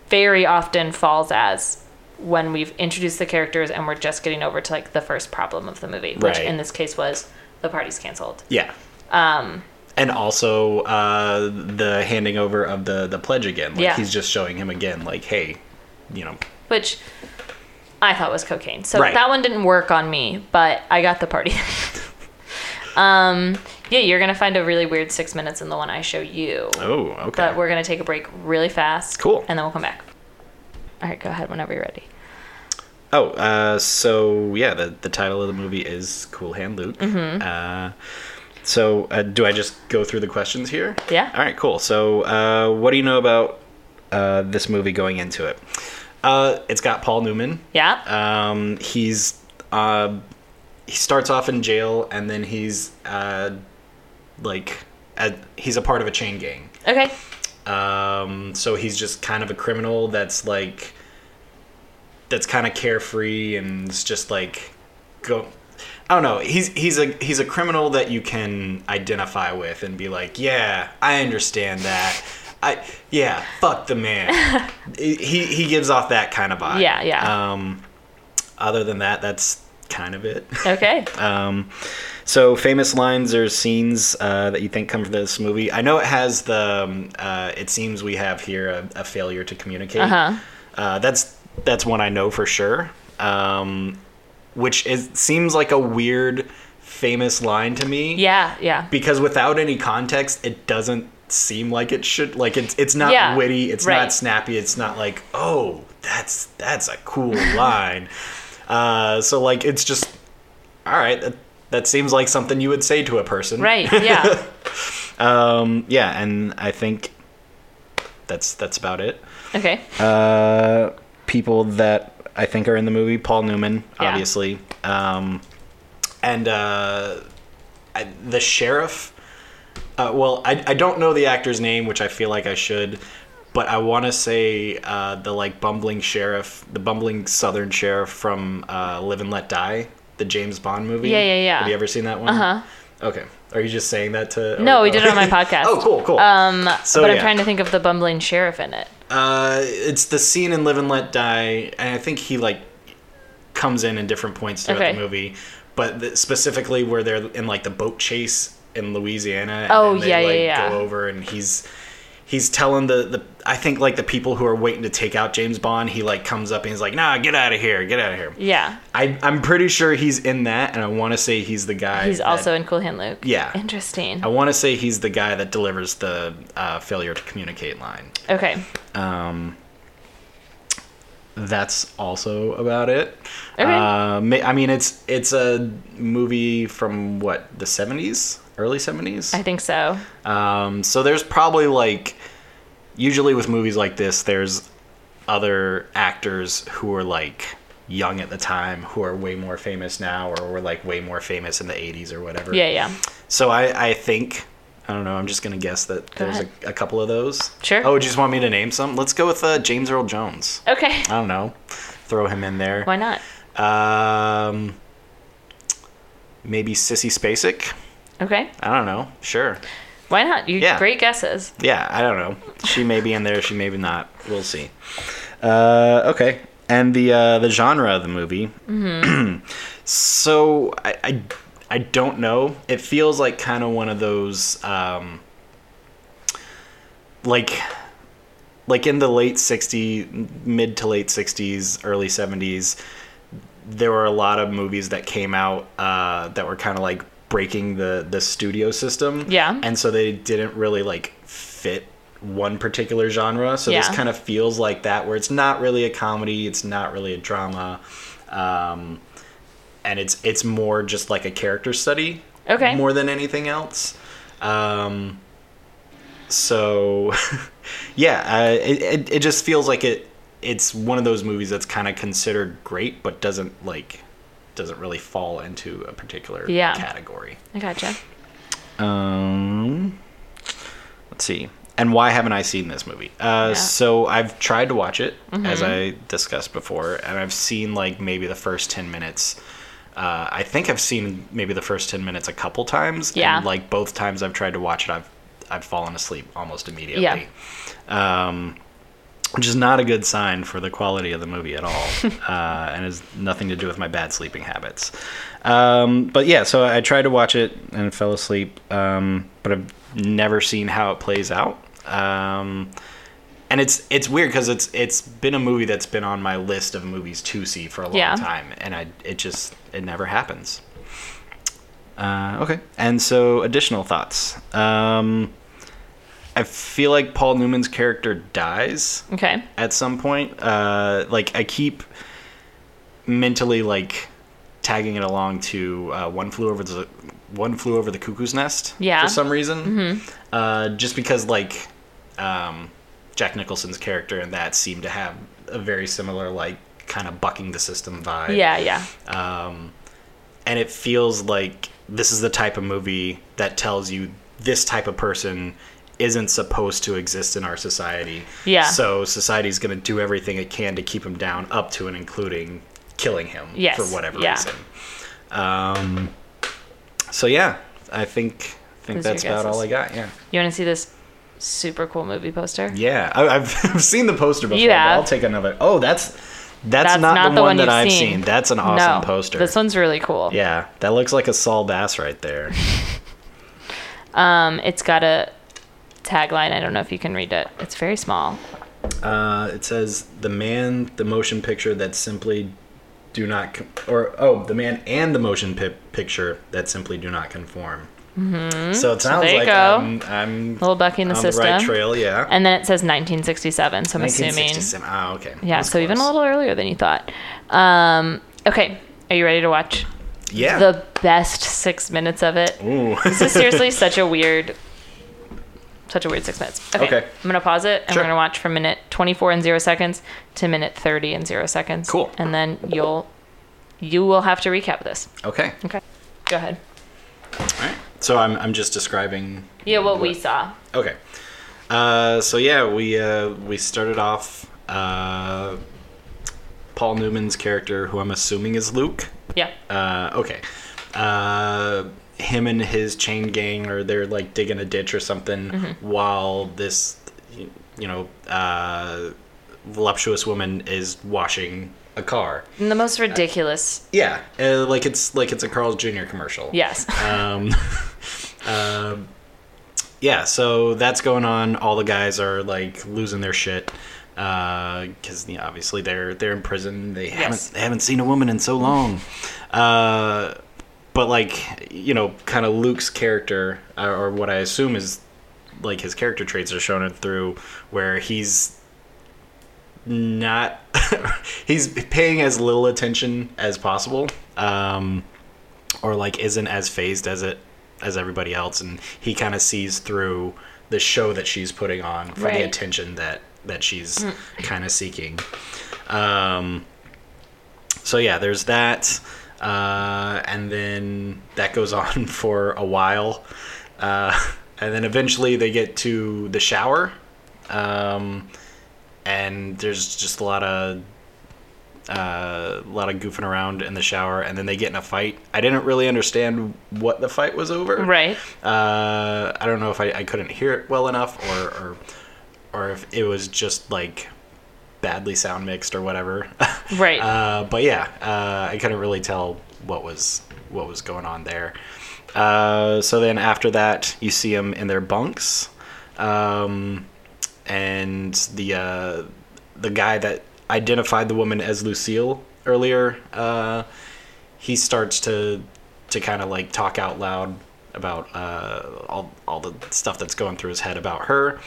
very often falls as when we've introduced the characters and we're just getting over to like the first problem of the movie, which Right. in this case was the party's canceled. Yeah. Um, And also uh, the handing over of the the pledge again. Like Yeah. he's just showing him again, like, hey, you know, which I thought was cocaine. So Right. that one didn't work on me, but I got the party. um, yeah, you're gonna find a really weird six minutes in the one I show you. oh, okay. But we're gonna take a break really fast. Cool. And then we'll come back. All right, go ahead whenever you're ready. Oh, uh, so yeah, the the title of the movie is Cool Hand Luke. Mm-hmm. Uh, so uh, do I just go through the questions here? Yeah. All right, cool. So uh, what do you know about uh, this movie going into it? Uh, it's got Paul Newman. Yeah. Um, he's uh, he starts off in jail, and then he's uh, like a, he's a part of a chain gang. Okay. Um, so he's just kind of a criminal that's like that's kind of carefree and it's just like go I don't know. He's he's a he's a criminal that you can identify with and be like, "Yeah, I understand that." I yeah, fuck the man. he he gives off that kind of vibe. Yeah, yeah. Um other than that, that's kind of it. Okay. Um, so famous lines or scenes uh, that you think come from this movie. I know it has the. Um, uh, it seems we have here a, a failure to communicate. Uh-huh. Uh, that's that's one I know for sure. Um, which is seems like a weird famous line to me. Yeah, yeah. Because without any context, it doesn't seem like it should. Like it's it's not Yeah, witty. It's right. not snappy. It's not like oh that's that's a cool line. Uh, so like it's just all right. That, that seems like something you would say to a person. Right, yeah. Um, yeah, and I think that's that's about it. Okay. Uh, people that I think are in the movie: Paul Newman, Yeah. obviously, um, and uh, I, the sheriff. Uh, well, I, I don't know the actor's name, which I feel like I should, but I want to say uh, the like bumbling sheriff, the bumbling Southern sheriff from uh, Live and Let Die, the James Bond movie. Yeah, yeah, yeah. Have you ever seen that one? Uh-huh. Okay. Are you just saying that to? No, or- we did it on my podcast. Oh, cool, cool. Um, So, but I'm trying to think of the bumbling sheriff in it. Uh, it's the scene in Live and Let Die, and I think he like comes in in different points throughout Okay. the movie, but the, specifically where they're in like the boat chase in Louisiana. And Oh, they, yeah, yeah, like, yeah. Go over and he's he's telling the the I think like the people who are waiting to take out James Bond. He like comes up and he's like, Nah, get out of here, get out of here. Yeah. I I'm pretty sure he's in that, and I want to say he's the guy. He's that- also in Cool Hand Luke. Yeah. Interesting. I want to say he's the guy that delivers the uh, failure to communicate line. Okay. Um, that's also about it. Okay. Uh, I mean, it's it's a movie from what the seventies, early seventies. I think so. Um, so there's probably like, usually with movies like this, there's other actors who are like young at the time who are way more famous now, or were like way more famous in the '80s or whatever. Yeah, yeah. So I I think. I don't know. I'm just gonna guess that Go there's a, a couple of those. Sure. Oh, do you just want me to name some? Let's go with uh, James Earl Jones. Okay. I don't know. Throw him in there. Why not? Um, maybe Sissy Spacek. Okay. I don't know. Sure. Why not? You Yeah. great guesses. Yeah, I don't know. She may be in there. She may be not. We'll see. Uh, okay. And the uh, the genre of the movie. Mm-hmm. so I, I I don't know. It feels like kind of one of those um, like like in the late 60s mid to late 60s early 70s there were a lot of movies that came out uh, that were kind of like breaking the the studio system Yeah. and so they didn't really like fit one particular genre so this kind of feels like that where it's not really a comedy it's not really a drama um, and it's it's more just like a character study Okay. more than anything else um so yeah uh, it, it, it just feels like it it's one of those movies that's kind of considered great but doesn't like doesn't really fall into a particular Yeah. category I gotcha. um, let's see. And why haven't I seen this movie? Uh, Yeah. Mm-hmm. So I've tried to watch it, as I discussed before, and I've seen like maybe the first ten minutes. Uh, I think I've seen maybe the first ten minutes a couple times. Yeah. And like both times I've tried to watch it, I've I've fallen asleep almost immediately. Yeah. Um, which is not a good sign for the quality of the movie at all, uh, and has nothing to do with my bad sleeping habits. Um, but yeah, so I tried to watch it and fell asleep, um, but I've never seen how it plays out. Um, and it's it's weird because it's it's been a movie that's been on my list of movies to see for a long Yeah. time, and I it just it never happens. Uh, okay, and so additional thoughts. I feel like Paul Newman's character dies Okay. at some point. Uh, like I keep mentally like tagging it along to uh, one flew over the one flew over the cuckoo's nest. Yeah. For some reason, uh, just because like um, Jack Nicholson's character and that seem to have a very similar like kind of bucking the system vibe. Yeah, yeah. Um, and it feels like this is the type of movie that tells you this type of person isn't supposed to exist in our society. Yeah. So society's going to do everything it can to keep him down, up to and including killing him Yes, for whatever yeah. reason. Um, so yeah, I think I think Those that's about all I got. Yeah. You want to see this super cool movie poster? Yeah, I, I've I've seen the poster before. Yeah. I'll take another. Oh, that's that's, not, the, one, that I've seen. seen. That's an awesome no, poster. This one's really cool. Yeah, that looks like a Saul Bass right there. Um, it's got a tagline. I don't know if you can read it. It's very small. Uh, it says the man, the motion picture that simply do not, con- or oh, the man and the motion pi- picture that simply do not conform. Mm-hmm. So it sounds you like. I'm, I'm Little bucking the on system. the right trail. Yeah. And then it says 1967. So I'm assuming. 1967. Ah, okay. Yeah, That's so even a little earlier than you thought. Um, okay, are you ready to watch Yeah. the best six minutes of it? Ooh. This is seriously such a weird, such a weird six minutes. Okay, Okay. I'm gonna pause it and Sure. we're gonna watch from minute 24 and zero seconds to minute 30 and zero seconds. Cool. And then you'll, you will have to recap this. okay. Okay, go ahead. All right. So I'm I'm just describing. Yeah, what we saw. Okay. Uh, so yeah, we uh, we started off uh, Paul Newman's character, who I'm assuming is Luke. Yeah. Uh, okay. Uh, him and his chain gang are they're like digging a ditch or something while this you know uh, voluptuous woman is washing a car. And the most ridiculous. Yeah, uh, like it's like it's a Carl's Jr. commercial. Yes. Um, um, yeah, so that's going on. All the guys are like losing their shit because you know, obviously they're they're in prison. They Yes. haven't they haven't seen a woman in so long. But like you know, kind of Luke's character, or what I assume is like his character traits are shown through where he's not he's paying as little attention as possible um or like isn't as phased as it as everybody else and he kind of sees through the show that she's putting on for the attention that that she's kind of seeking. Um so yeah there's that uh and then that goes on for a while uh and then eventually they get to the shower um and there's just a lot of uh, a lot of goofing around in the shower, and then they get in a fight. I didn't really understand what the fight was over. Right. Uh, I don't know if I, I couldn't hear it well enough, or, or or if it was just like badly sound mixed or whatever. Right. Uh, but yeah, uh, I couldn't really tell what was what was going on there. Uh, so then after that, you see them in their bunks, um, and the uh, the guy that identified the woman as Lucille earlier, uh, he starts to to kind of like talk out loud about uh, all all the stuff that's going through his head about her,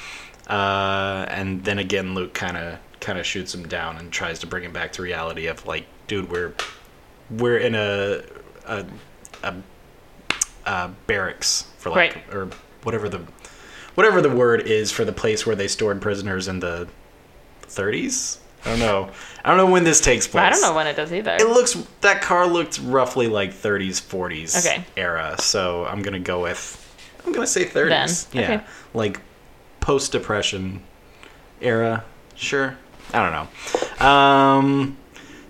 uh, and then again Luke kind of kind of shoots him down and tries to bring him back to reality of like, dude, we're we're in a a, a, a barracks for like Right. or whatever the whatever the word is for the place where they stored prisoners in the 30s. I don't know. I don't know when this takes place. I don't know when it does either. It looks that car looked roughly like 30s, 40s Okay. era. So I'm gonna go with I'm gonna say 30s. Then, Yeah, okay. like post depression era. Sure. I don't know. Um.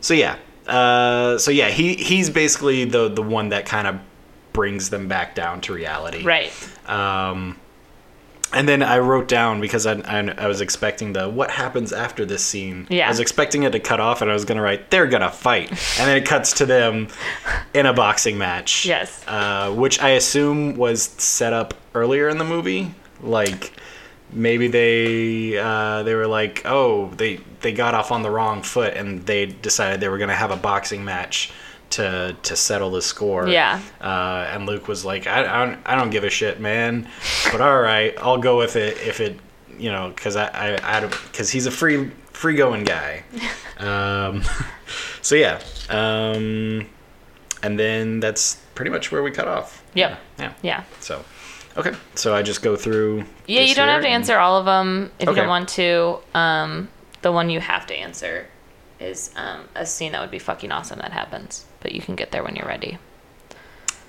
So yeah. Uh. So yeah. He he's basically the the one that kind of brings them back down to reality. right. Um, and then I wrote down because I, I, I was expecting the what happens after this scene. Yeah. I was expecting it to cut off, and I was gonna write they're gonna fight, and then it cuts to them in a boxing match. Yes. Uh, which I assume was set up earlier in the movie, like maybe they uh, they were like, oh, they they got off on the wrong foot, and they decided they were gonna have a boxing match to to settle the score. Yeah. Uh, and Luke was like, I, I, don't, I don't give a shit, man. But all right, I'll go with it if it, you know, because I, I, because he's a free, free going guy. Um, so yeah. Um, and then that's pretty much where we cut off. Yep. Yeah. Yeah. So, okay. So I just go through. Yeah, you don't have to and- answer all of them if you don't want to. Um, the one you have to answer is um, a scene that would be fucking awesome that happens, but you can get there when you're ready.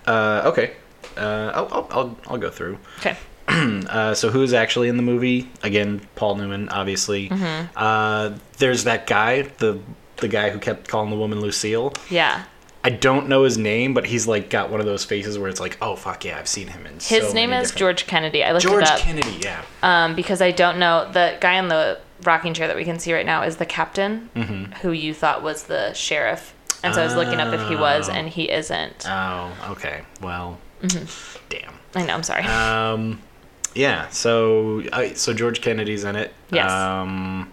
Uh, okay. Uh, I'll, I'll, I'll, I'll go through. Okay. Uh, so who's actually in the movie? Again, Paul Newman, obviously. Mm-hmm. Uh, there's that guy, the the guy who kept calling the woman Lucille. Yeah. I don't know his name, but he's like got one of those faces where it's like, oh fuck yeah, I've seen him in. His so name is different- George Kennedy. I looked George it up Kennedy. Yeah. um, because I don't know the guy in the rocking chair that we can see right now is the captain Mm-hmm. who you thought was the sheriff, and so I was looking up if he was, and he isn't. Oh, okay. Well, Mm-hmm. damn. I know. I'm sorry. Um, yeah. So, uh, so George Kennedy's in it. Yes. Um,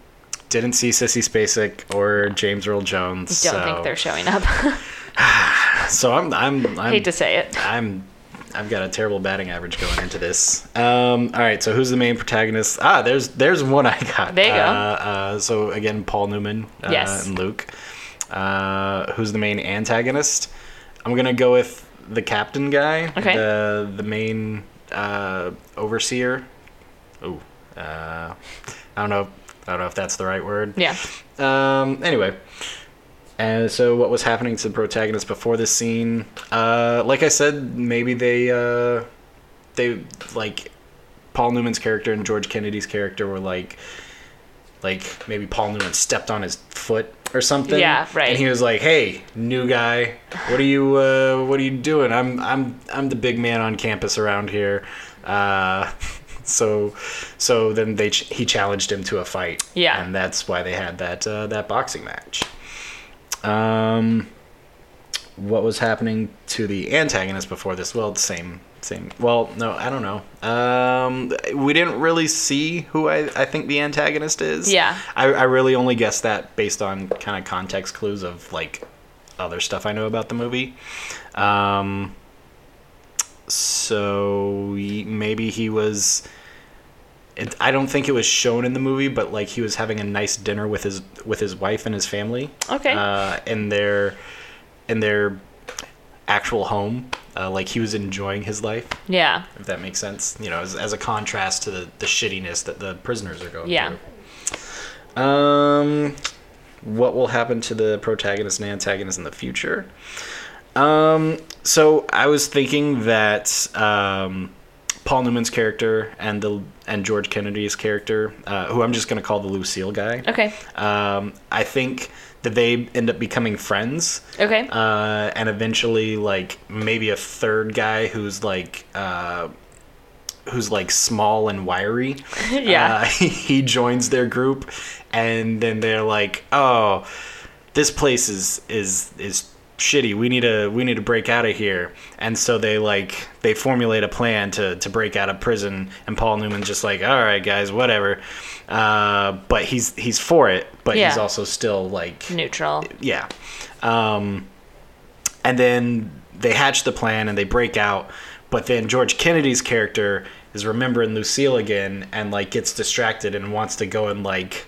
didn't see Sissy Spacek or James Earl Jones. I don't so, think they're showing up. So I'm, I'm, I'm Hate to say it. I'm I've got a terrible batting average going into this. Um, all right, so who's the main protagonist? Ah, there's there's one I got. There you go. Uh, uh, so again, Paul Newman uh, Yes. and Luke. Uh, who's the main antagonist? I'm gonna go with the captain guy. Okay. The the main uh, overseer. Ooh. Uh, I don't know. I don't know if that's the right word. Yeah. Um, anyway. And so what was happening to the protagonist before this scene? Uh, like I said, maybe they, uh, they, like, Paul Newman's character and George Kennedy's character were like, like, maybe Paul Newman stepped on his foot or something. Yeah, right. And he was like, hey, new guy, what are you, uh, what are you doing? I'm, I'm, I'm the big man on campus around here. Uh, so, so then they, ch- he challenged him to a fight. Yeah. And that's why they had that, uh, that boxing match. Um, what was happening to the antagonist before this? Well, the same, same. Well, no, I don't know. Um, we didn't really see who I, I think the antagonist is. Yeah. I, I really only guessed that based on kind of context clues of like other stuff I know about the movie. Um, so maybe he was. It, I don't think it was shown in the movie, but like he was having a nice dinner with his with his wife and his family. Okay. Uh, in their in their actual home, uh, like he was enjoying his life. Yeah. If that makes sense, you know, as, as a contrast to the, the shittiness that the prisoners are going through Yeah. through. Um, what will happen to the protagonist and antagonist in the future? Um, so I was thinking that um, Paul Newman's character and the and George Kennedy's character, uh, who I'm just gonna call the Lucille guy. Okay. Um, I think that they end up becoming friends Okay. uh, and eventually like maybe a third guy who's like uh, who's like small and wiry Yeah. uh, he joins their group and then they're like oh this place is is is shitty we need to we need to break out of here and so they like they formulate a plan to to break out of prison and paul newman's just like all right guys whatever uh, but he's he's for it but he's also still like Neutral. yeah. Um, and then they hatch the plan and they break out. But then George Kennedy's character is remembering Lucille again and like gets distracted and wants to go and like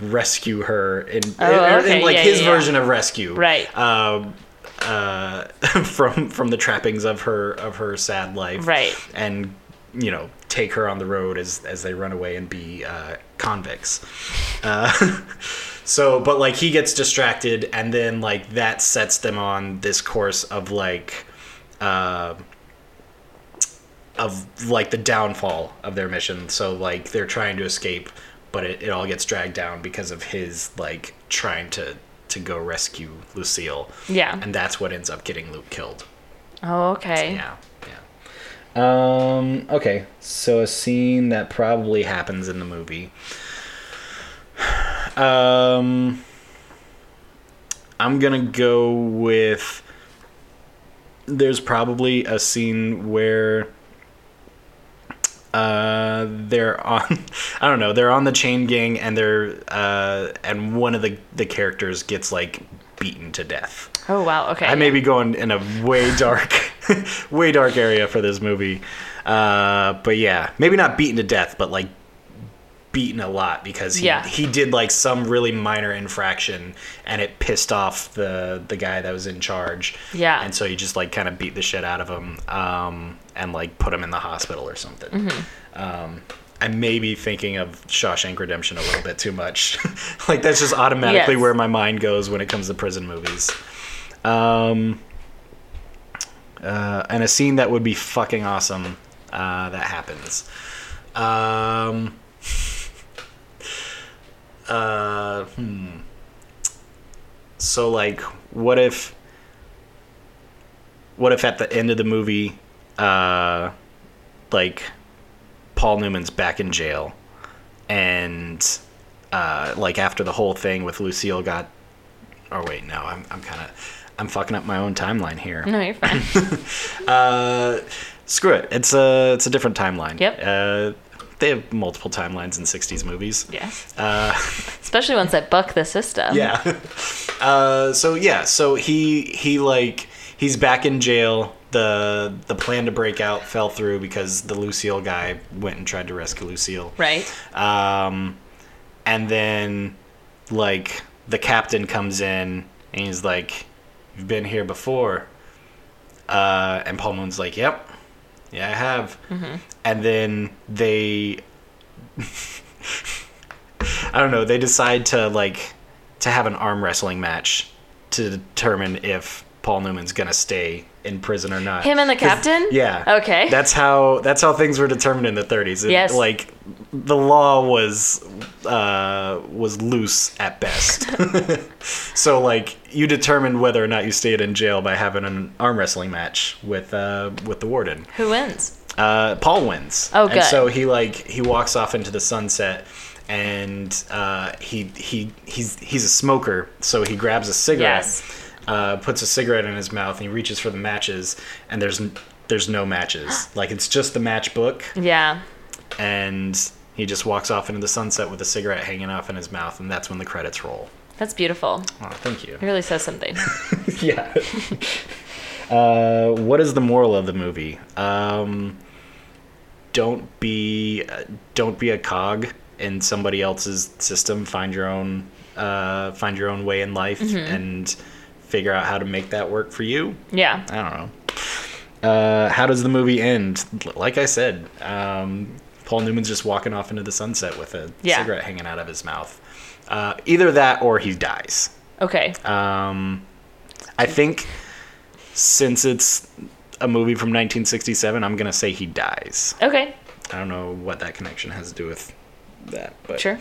rescue her in, Oh, in- in, like Yeah, his yeah, yeah. version of rescue. Right. Um, uh, from from the trappings of her of her sad life, Right. And you know, take her on the road as as they run away and be uh, convicts. Uh, so, but like he gets distracted, and then like that sets them on this course of like. Uh, of like the downfall of their mission. So like they're trying to escape, but it, it all gets dragged down because of his like trying to to go rescue Lucille. Yeah. And that's what ends up getting Luke killed. Oh, okay. Yeah. Yeah. Um okay. So a scene that probably happens in the movie. Um I'm going to go with there's probably a scene where uh they're on I don't know, they're on the chain gang and they're uh and one of the the characters gets like beaten to death. Oh, wow. Okay. I may be going in a way dark way dark area for this movie. Uh but yeah, maybe not beaten to death, but like beaten a lot because he, Yeah. he did like some really minor infraction and it pissed off the the guy that was in charge. Yeah. And so he just like kind of beat the shit out of him um, and like put him in the hospital or something. Mm-hmm. Um, I may be thinking of Shawshank Redemption a little bit too much. like that's just automatically Yes. where my mind goes when it comes to prison movies. Um, uh, and a scene that would be fucking awesome uh, that happens. Um, uh, hmm. So like, what if? What if at the end of the movie, uh, like, Paul Newman's back in jail, and uh, like after the whole thing with Lucille got, or wait, no, I'm I'm kind of, I'm fucking up my own timeline here. no, you're fine. Uh, screw it. It's a it's a different timeline. Yep. Uh, they have multiple timelines in '60s movies. yes. Uh, Especially ones that buck the system. yeah. Uh, so yeah, so he he like he's back in jail. The the plan to break out fell through because the Lucille guy went and tried to rescue Lucille. Right. Um, and then like the captain comes in and he's like, "You've been here before." Uh, and Paul Newman's like, "Yep, yeah, I have." Mm-hmm. And then they, I don't know, they decide to like to have an arm wrestling match to determine if Paul Newman's gonna stay in prison or not. Him and the captain? Yeah. Okay. That's how that's how things were determined in the 30s. It- Yes. Like the law was uh, was loose at best. so like you determined whether or not you stayed in jail by having an arm wrestling match with uh, with the warden. Who wins? Uh, Paul wins. Oh, And good. so he like he walks off into the sunset, and uh, he he he's he's a smoker, so he grabs a cigarette, Yes. Uh, puts a cigarette in his mouth, and he reaches for the matches, and there's there's no matches. like it's just the matchbook, Yeah. and he just walks off into the sunset with a cigarette hanging off in his mouth, and that's when the credits roll. That's beautiful. Oh, thank you. It really says something. yeah. uh, what is the moral of the movie? Um, don't be uh, don't be a cog in somebody else's system. Find your own uh, find your own way in life and figure out how to make that work for you. Yeah. I don't know. Uh, how does the movie end? Like I said, um, Paul Newman's just walking off into the sunset with a Yeah. cigarette hanging out of his mouth. Uh, either that or he dies. Okay. Um, I think since it's a movie from 1967, I'm gonna say he dies. Okay. I don't know what that connection has to do with that, but Sure.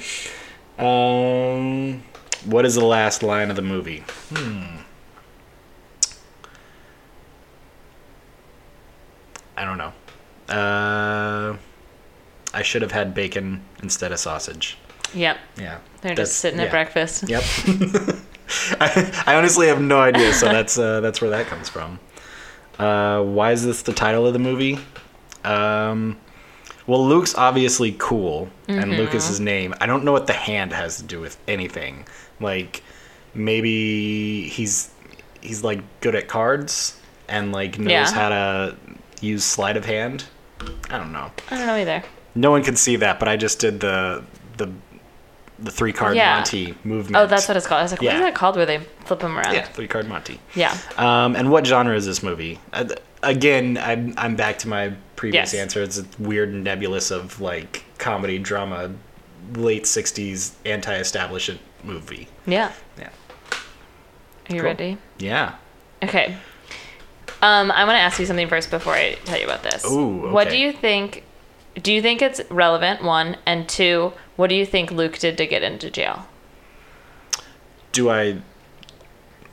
Um, what is the last line of the movie? Hmm. I don't know. Uh, I should have had bacon instead of sausage. Yep. Yeah. They're That's- just sitting yeah. at breakfast. Yep. I, I honestly have no idea, so that's uh, that's where that comes from. Uh, why is this the title of the movie? Um, well, Luke's obviously cool, and Luke is his name. I don't know what the hand has to do with anything. Like, maybe he's he's like good at cards and like knows Yeah. how to use sleight of hand. I don't know I don't know either. no one can see that, but I just did the the the three card Yeah. Monty movement. Oh, that's what it's called. I was like, what Yeah. is that called where they flip them around? Yeah, three card Monty. Yeah. Um, and what genre is this movie? Uh, again, I'm I'm back to my previous Yes. answer. It's a weird nebulous of like comedy drama, late '60s anti-establishment movie. Yeah. Yeah. Are you Cool. ready? Yeah. Okay. Um, I want to ask you something first before I tell you about this. Ooh, What do you think? Do you think it's relevant? One and two. What do you think Luke did to get into jail? Do I?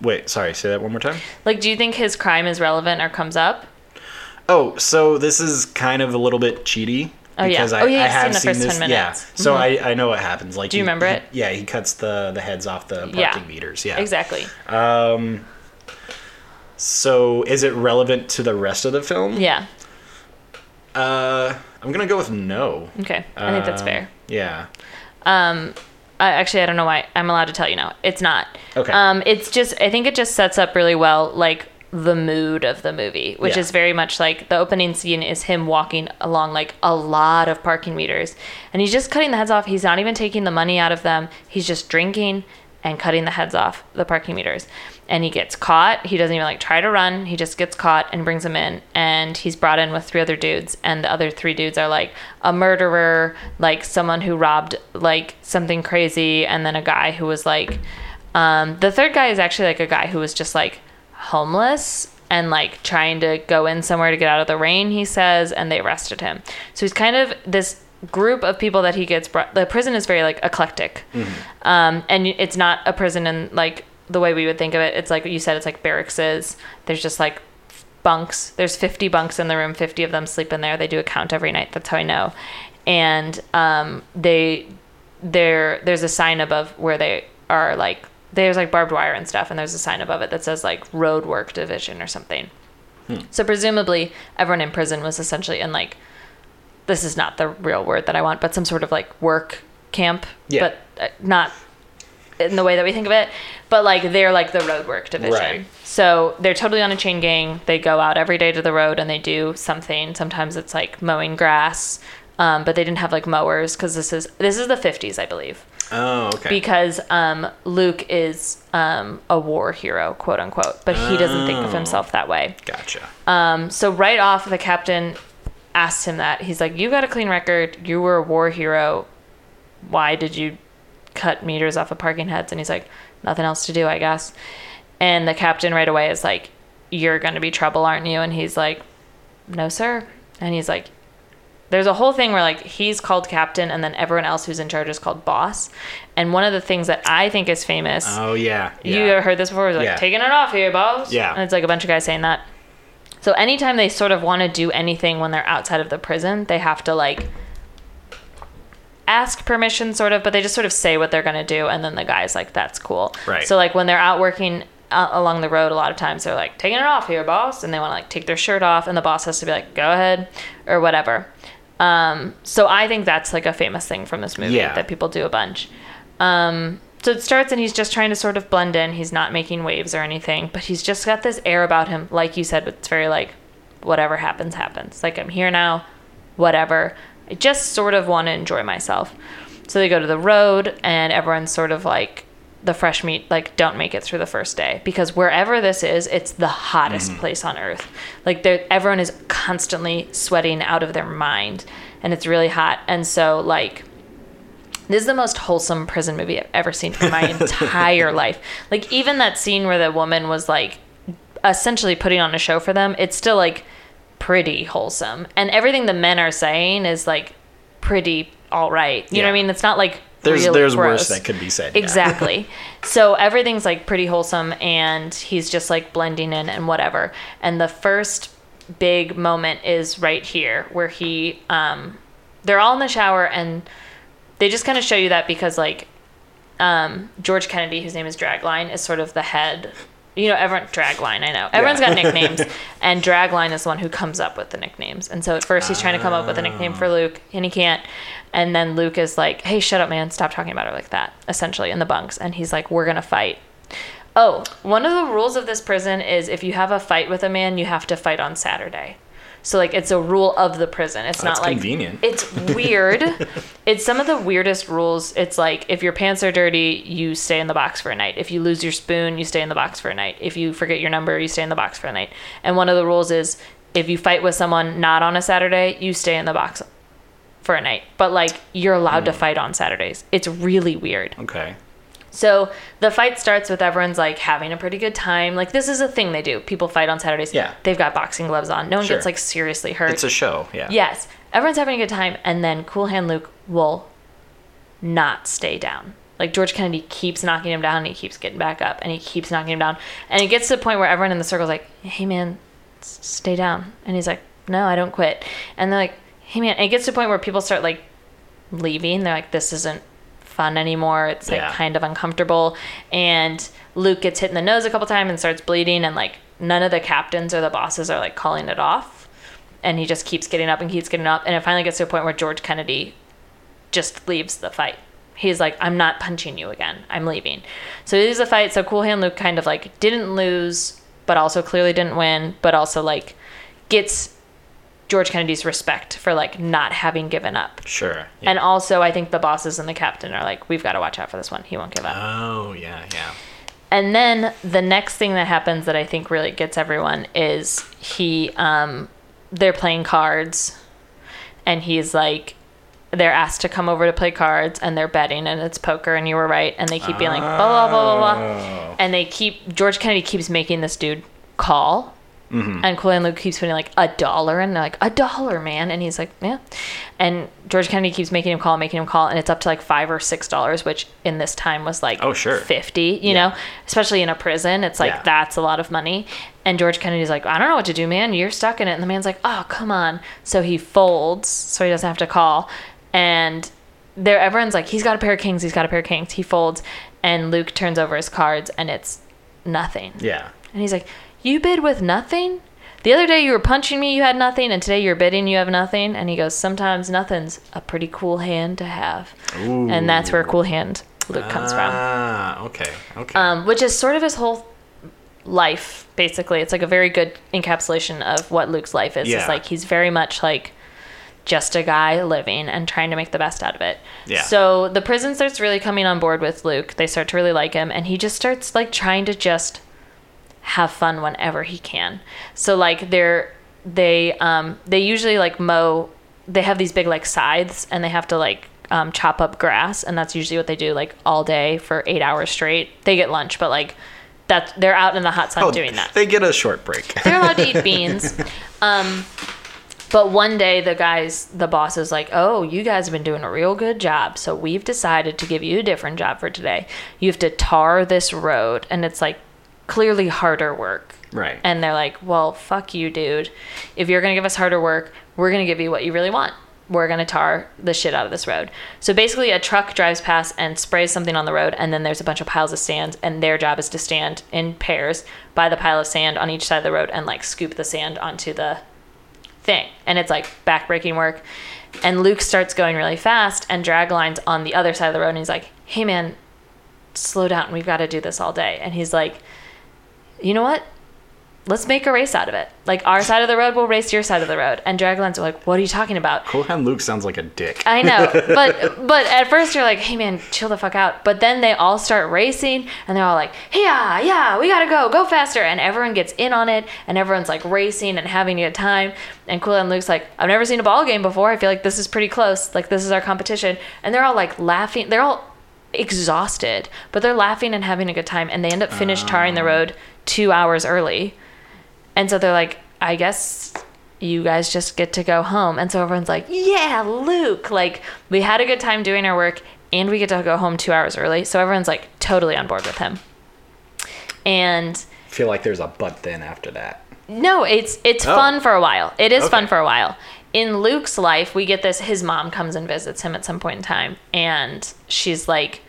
Wait. Sorry. Say that one more time. Like, do you think his crime is relevant or comes up? Oh, so this is kind of a little bit cheaty. Oh, yeah. Because I, Oh, yeah, I have seen the seen this. 10 Yeah. So Mhm. I, I know what happens. Like Do you he- remember he- it? Yeah, he cuts the the heads off the parking Yeah. meters. Yeah. Exactly. Um. So is it relevant to the rest of the film? Yeah. Uh, I'm gonna go with no. Okay. I think that's fair. Yeah. Um, I, actually, I don't know why. I'm allowed to tell you now. It's not. Okay. Um, it's just. I think it just sets up really well, like the mood of the movie, which Yeah. is very much like the opening scene is him walking along like a lot of parking meters, and he's just cutting the heads off. He's not even taking the money out of them. He's just drinking and cutting the heads off the parking meters. And he gets caught. He doesn't even like try to run. He just gets caught and brings him in. And he's brought in with three other dudes. And the other three dudes are like a murderer, like someone who robbed like something crazy, and then a guy who was like, um, the third guy is actually like a guy who was just like homeless and like trying to go in somewhere to get out of the rain, he says, and they arrested him. So he's kind of this group of people that he gets brought. The prison is very like eclectic, um, and it's not a prison in like the way we would think of it. It's like you said, it's like barracks is. There's just like bunks. There's 50 bunks in the room. 50 of them sleep in there. They do a count every night. That's how I know. And um, they there there's a sign above where they are like there's like barbed wire and stuff and there's a sign above it that says like road work division or something so presumably everyone in prison was essentially in like this is not the real word that i want but some sort of like work camp Yeah. but uh, not in the way that we think of it but like they're like the road work division Right. so they're totally on a chain gang they go out every day to the road and they do something sometimes it's like mowing grass um, but they didn't have like mowers because this is this is the 50s i believe Oh, okay. because um, Luke is um, a war hero, quote unquote, but he doesn't think of Oh. himself that way. gotcha. Um, so right off, the captain asked him that. He's like, "You got a clean record. You were a war hero. Why did you cut meters off of parking heads?" And he's like, "Nothing else to do, I guess." And the captain right away is like, "You're gonna be trouble, aren't you?" And he's like, "No, sir." And he's like, there's a whole thing where like he's called captain and then everyone else who's in charge is called boss and one of the things that i think is famous Oh yeah. you yeah. ever heard this before it's like Yeah. taking it off here boss Yeah. and it's like a bunch of guys saying that so anytime they sort of want to do anything when they're outside of the prison they have to like ask permission sort of but they just sort of say what they're going to do and then the guy's like that's cool Right. so like when they're out working uh, along the road a lot of times they're like taking it off here boss and they want to like take their shirt off and the boss has to be like go ahead or whatever um, so i think that's like a famous thing from this movie Yeah. that people do a bunch um, so it starts and he's just trying to sort of blend in. He's not making waves or anything but he's just got this air about him like you said it's very like whatever happens happens. Like i'm here now whatever. I just sort of want to enjoy myself. So they go to the road and everyone's sort of like the fresh meat like don't make it through the first day. Because wherever this is it's the hottest mm-hmm. place on earth. Like everyone is constantly sweating out of their mind and it's really hot. And so like this is the most wholesome prison movie I've ever seen in my entire life. Like even that scene where the woman was like essentially putting on a show for them, it's still like pretty wholesome. And everything the men are saying is like pretty all right. You know what I mean? It's not like There's really there's gross. worse that could be said. yeah. Exactly. so everything's like pretty wholesome and he's just like blending in and whatever. And the first big moment is right here where he um they're all in the shower and they just kind of show you that because like um George Kennedy whose name is Dragline is sort of the head you know, everyone Dragline, I know. Everyone's got nicknames and Dragline is the one who comes up with the nicknames. And so at first he's trying to come up with a nickname for Luke and he can't. And then Luke is like, "Hey, shut up, man. Stop talking about her like that." Essentially in the bunks and he's like, "We're going to fight." Oh, one of the rules of this prison is if you have a fight with a man, you have to fight on Saturday. So like it's a rule of the prison. It's That's not like convenient. It's weird. it's some of the weirdest rules. It's like if your pants are dirty, you stay in the box for a night. If you lose your spoon, you stay in the box for a night. If you forget your number, you stay in the box for a night. And one of the rules is if you fight with someone not on a Saturday, you stay in the box for a night. But like you're allowed Hmm. to fight on Saturdays. It's really weird. Okay. So the fight starts with everyone's like having a pretty good time. Like this is a thing they do. People fight on Saturdays. Yeah. They've got boxing gloves on. No one Sure. gets like seriously hurt. It's a show. Yeah. yes. Everyone's having a good time and then Cool Hand Luke will not stay down. Like George Kennedy keeps knocking him down and he keeps getting back up and he keeps knocking him down. And it gets to the point where everyone in the circle's like, "Hey man, s- stay down." And he's like, "No, I don't quit." And they're like, "Hey man." And it gets to the point where people start like leaving. They're like, "This isn't fun anymore. It's like Yeah. kind of uncomfortable." And Luke gets hit in the nose a couple times and starts bleeding and like none of the captains or the bosses are like calling it off. And he just keeps getting up and keeps getting up and it finally gets to a point where George Kennedy just leaves the fight. He's like, I'm not punching you again. I'm leaving. So it is a fight. So Cool Hand Luke kind of like didn't lose, but also clearly didn't win, but also like gets George Kennedy's respect for like not having given up. Sure. Yeah. And also, I think the bosses and the captain are like, we've got to watch out for this one. He won't give up. oh yeah, yeah. And then the next thing that happens that I think really gets everyone is he, um, they're playing cards, and he's like, they're asked to come over to play cards, and they're betting, and it's poker, and you were right, and they keep being like blah blah blah blah blah, and they keep George Kennedy keeps making this dude call. Mm-hmm. And Cool Hand Luke keeps putting like a dollar and they're like a dollar, man, and he's like, yeah. And George Kennedy keeps making him call, making him call, and it's up to like five or six dollars, which in this time was like Oh, sure. fifty. You Yeah. know, especially in a prison, it's like Yeah. that's a lot of money. And George Kennedy's like, I don't know what to do, man. You're stuck in it. And the man's like, Oh, come on. So he folds, so he doesn't have to call. And there, everyone's like, He's got a pair of kings. He's got a pair of kings. He folds, and Luke turns over his cards, and it's nothing. Yeah. And he's like, You bid with nothing? The other day you were punching me, you had nothing, and today you're bidding, you have nothing. And he goes, Sometimes nothing's a pretty cool hand to have. Ooh. And that's where cool hand Luke comes from. Ah, okay. Okay. Um, which is sort of his whole life, basically. It's like a very good encapsulation of what Luke's life is. Yeah. It's like he's very much like just a guy living and trying to make the best out of it. Yeah. So the prison starts really coming on board with Luke. They start to really like him, and he just starts like trying to just have fun whenever he can. So like they're they um they usually like mow they have these big like scythes and they have to like um, chop up grass and that's usually what they do like all day for eight hours straight. They get lunch, but like that they're out in the hot sun oh, doing that. They get a short break. They're allowed to eat beans. Um, but one day, the guys, the boss is like, "Oh, you guys have been doing a real good job, so we've decided to give you a different job for today. You have to tar this road, and it's like clearly harder work." right. And they're like, "Well, fuck you, dude. If you're gonna give us harder work, we're gonna give you what you really want." We're gonna tar the shit out of this road. So basically, a truck drives past and sprays something on the road, and then there's a bunch of piles of sand, and their job is to stand in pairs by the pile of sand on each side of the road and like scoop the sand onto the thing. And it's like backbreaking work. And Luke starts going really fast, and Dragline's on the other side of the road, and he's like, "Hey man, slow down. We've got to do this all day." And he's like, "You know what? Let's make a race out of it. Like our side of the road will race your side of the road." And Dragline's are like, "What are you talking about?" Cool Hand Luke sounds like a dick. I know, but but at first you're like, hey man, chill the fuck out. But then they all start racing, and they're all like, yeah, yeah, we gotta go, go faster, and everyone gets in on it, and everyone's like racing and having a good time. And and Luke's like, I've never seen a ball game before. I feel like this is pretty close. Like this is our competition, and they're all like laughing. They're all exhausted, but they're laughing and having a good time, and they end up finish ah. tarring the road two hours early. And so they're like, I guess you guys just get to go home. And so everyone's like, yeah, Luke. Like, we had a good time doing our work and we get to go home two hours early. So everyone's like totally on board with him. And feel like there's a but then after that. no, it's it's Oh. fun for a while. It is fun for a while. In Luke's life, we get this his mom comes and visits him at some point in time and she's like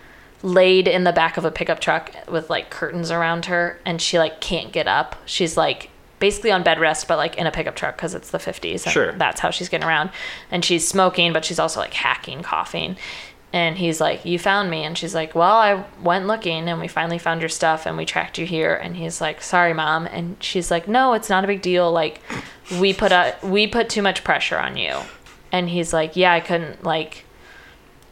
laid in the back of a pickup truck with like curtains around her and she like can't get up. She's like basically on bed rest but like in a pickup truck cuz it's the 50s and Sure. that's how she's getting around. And she's smoking but she's also like hacking, coughing. And he's like, You found me. And she's like, Well, I went looking and we finally found your stuff and we tracked you here. And he's like, Sorry, mom. And she's like, No, it's not a big deal. Like, we put a, we put too much pressure on you. And he's like, Yeah, I couldn't, like,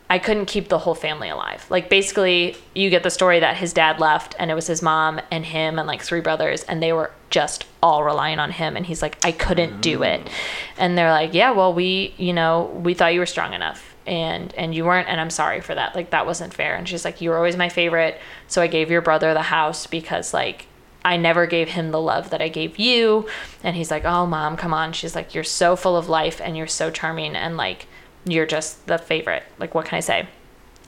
I couldn't keep the whole family alive. Like basically, you get the story that his dad left and it was his mom and him and like three brothers and they were just all relying on him and he's like I couldn't do it. And they're like, "Yeah, well, we, you know, we thought you were strong enough and and you weren't and I'm sorry for that. Like that wasn't fair." And she's like, "You were always my favorite, so I gave your brother the house because like I never gave him the love that I gave you." And he's like, "Oh, mom, come on." She's like, "You're so full of life and you're so charming and like you're just the favorite. Like, what can I say?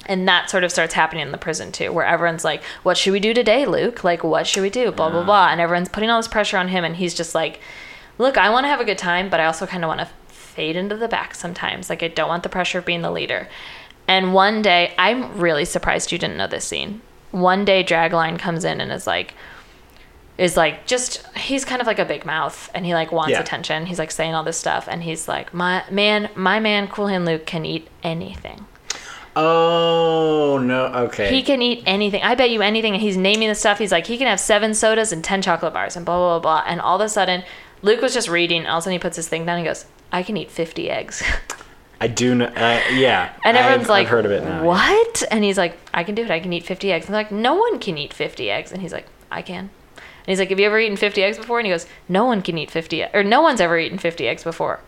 And that sort of starts happening in the prison too, where everyone's like, What should we do today, Luke? Like, what should we do? Blah, blah, blah. And everyone's putting all this pressure on him. And he's just like, Look, I want to have a good time, but I also kind of want to fade into the back sometimes. Like, I don't want the pressure of being the leader. And one day, I'm really surprised you didn't know this scene. One day, Dragline comes in and is like, is like just he's kind of like a big mouth and he like wants Yeah. attention. He's like saying all this stuff and he's like, My man my man Cool Hand Luke can eat anything. Oh no. Okay. He can eat anything. I bet you anything. And he's naming the stuff. He's like, he can have seven sodas and 10 chocolate bars and blah, blah, blah, blah. And all of a sudden, Luke was just reading. All of a sudden, he puts his thing down and he goes, I can eat 50 eggs. I do know. Uh, yeah. And everyone's I've, like, I've heard of it now. What? And he's like, I can do it. I can eat 50 eggs. And they're like, no one can eat 50 eggs. And he's like, I can. And he's like, have you ever eaten 50 eggs before? And he goes, no one can eat 50, e- or no one's ever eaten 50 eggs before,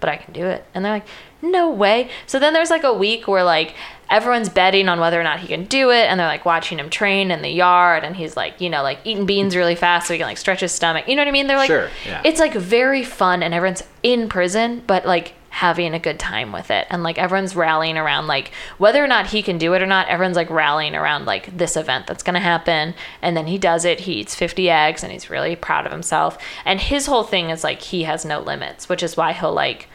but I can do it. And they're like, no way. So then there's like a week where like everyone's betting on whether or not he can do it. And they're like watching him train in the yard. And he's like, you know, like eating beans really fast so he can like stretch his stomach. You know what I mean? They're like, Sure, yeah. it's like very fun and everyone's in prison, but like having a good time with it. And like everyone's rallying around like whether or not he can do it or not, everyone's like rallying around like this event that's going to happen. And then he does it. He eats 50 eggs and he's really proud of himself. And his whole thing is like he has no limits, which is why he'll like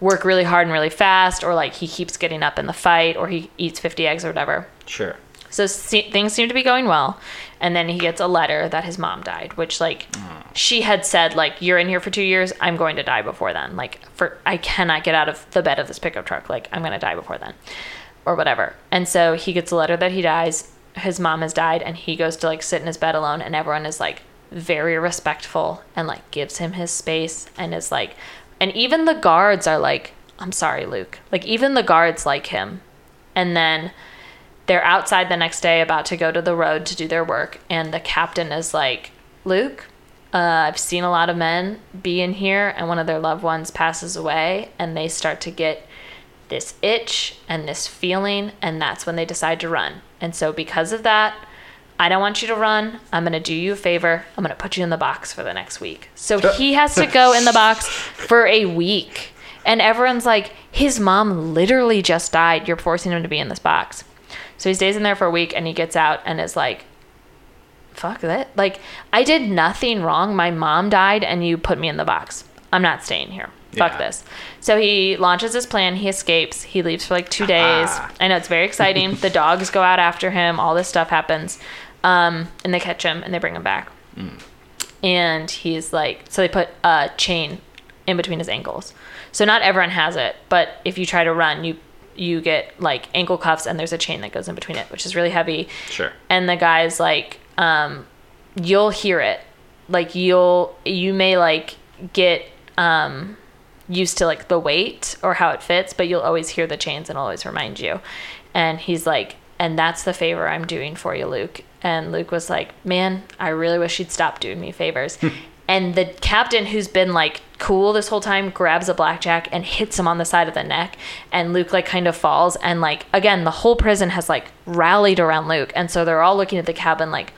work really hard and really fast or like he keeps getting up in the fight or he eats 50 eggs or whatever. Sure. So se- things seem to be going well, and then he gets a letter that his mom died, which like mm. she had said like you're in here for two years, I'm going to die before then. Like for I cannot get out of the bed of this pickup truck. Like I'm gonna die before then, or whatever. And so he gets a letter that he dies. His mom has died, and he goes to like sit in his bed alone, and everyone is like very respectful and like gives him his space and is like, and even the guards are like, I'm sorry, Luke. Like even the guards like him, and then they're outside the next day about to go to the road to do their work and the captain is like luke uh, i've seen a lot of men be in here and one of their loved ones passes away and they start to get this itch and this feeling and that's when they decide to run. And so because of that i don't want you to run. I'm going to do you a favor. I'm going to put you in the box for the next week. So he has to go in the box for a week. And everyone's like his mom literally just died. You're forcing him to be in this box so he stays in there for a week and he gets out and is like, fuck that. Like, I did nothing wrong. My mom died and you put me in the box. I'm not staying here. Fuck Yeah. this. So he launches his plan. He escapes. He leaves for like two days. I know it's very exciting. the dogs go out after him. All this stuff happens. Um, and they catch him and they bring him back. And he's like, so they put a chain in between his ankles. So not everyone has it, but if you try to run, you you get like ankle cuffs and there's a chain that goes in between it, which is really heavy. Sure. And the guy's like, um, you'll hear it. Like you'll you may like get um used to like the weight or how it fits, but you'll always hear the chains and always remind you. And he's like, and that's the favor I'm doing for you, Luke. And Luke was like, man, I really wish you'd stop doing me favors. and the captain, who's been like cool this whole time, grabs a blackjack and hits him on the side of the neck. And Luke like kind of falls. And like again, the whole prison has like rallied around Luke, and so they're all looking at the cabin like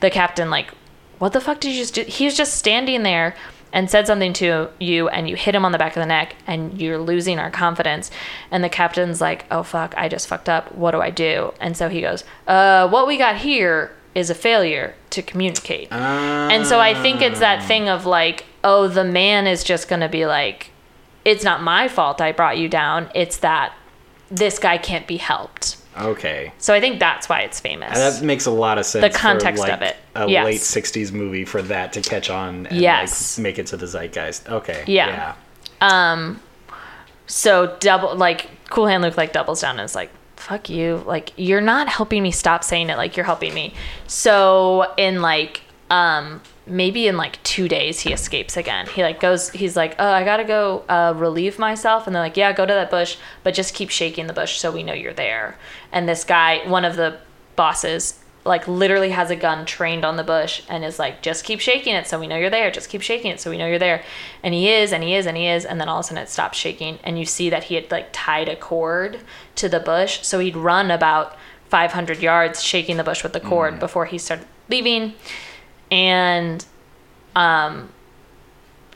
the captain like, what the fuck did you just do? He was just standing there and said something to you and you hit him on the back of the neck and you're losing our confidence and the captain's like oh fuck i just fucked up what do i do and so he goes uh what we got here is a failure to communicate and so i think it's that thing of like oh the man is just gonna be like it's not my fault i brought you down it's that this guy can't be helped Okay. so i think that's why it's famous And that makes a lot of sense. The context like, of it. A Yes. late '60s movie for that to catch on and Yes. like, make it to the zeitgeist. Okay. Yeah. Um. so double like cool hand luke like doubles down and is like fuck you. Like, you're not helping me stop saying it like you're helping me. So, in like, um, maybe in like two days, he escapes again. He like goes, he's like, oh, I gotta go uh, relieve myself. And they're like, yeah, go to that bush, but just keep shaking the bush so we know you're there. And this guy, one of the bosses, like literally has a gun trained on the bush and is like, just keep shaking it so we know you're there. Just keep shaking it so we know you're there. And he is, and he is, and he is. And then all of a sudden it stops shaking. And you see that he had like tied a cord to the bush. So he'd run about 500 yards shaking the bush with the cord before he started leaving. And um,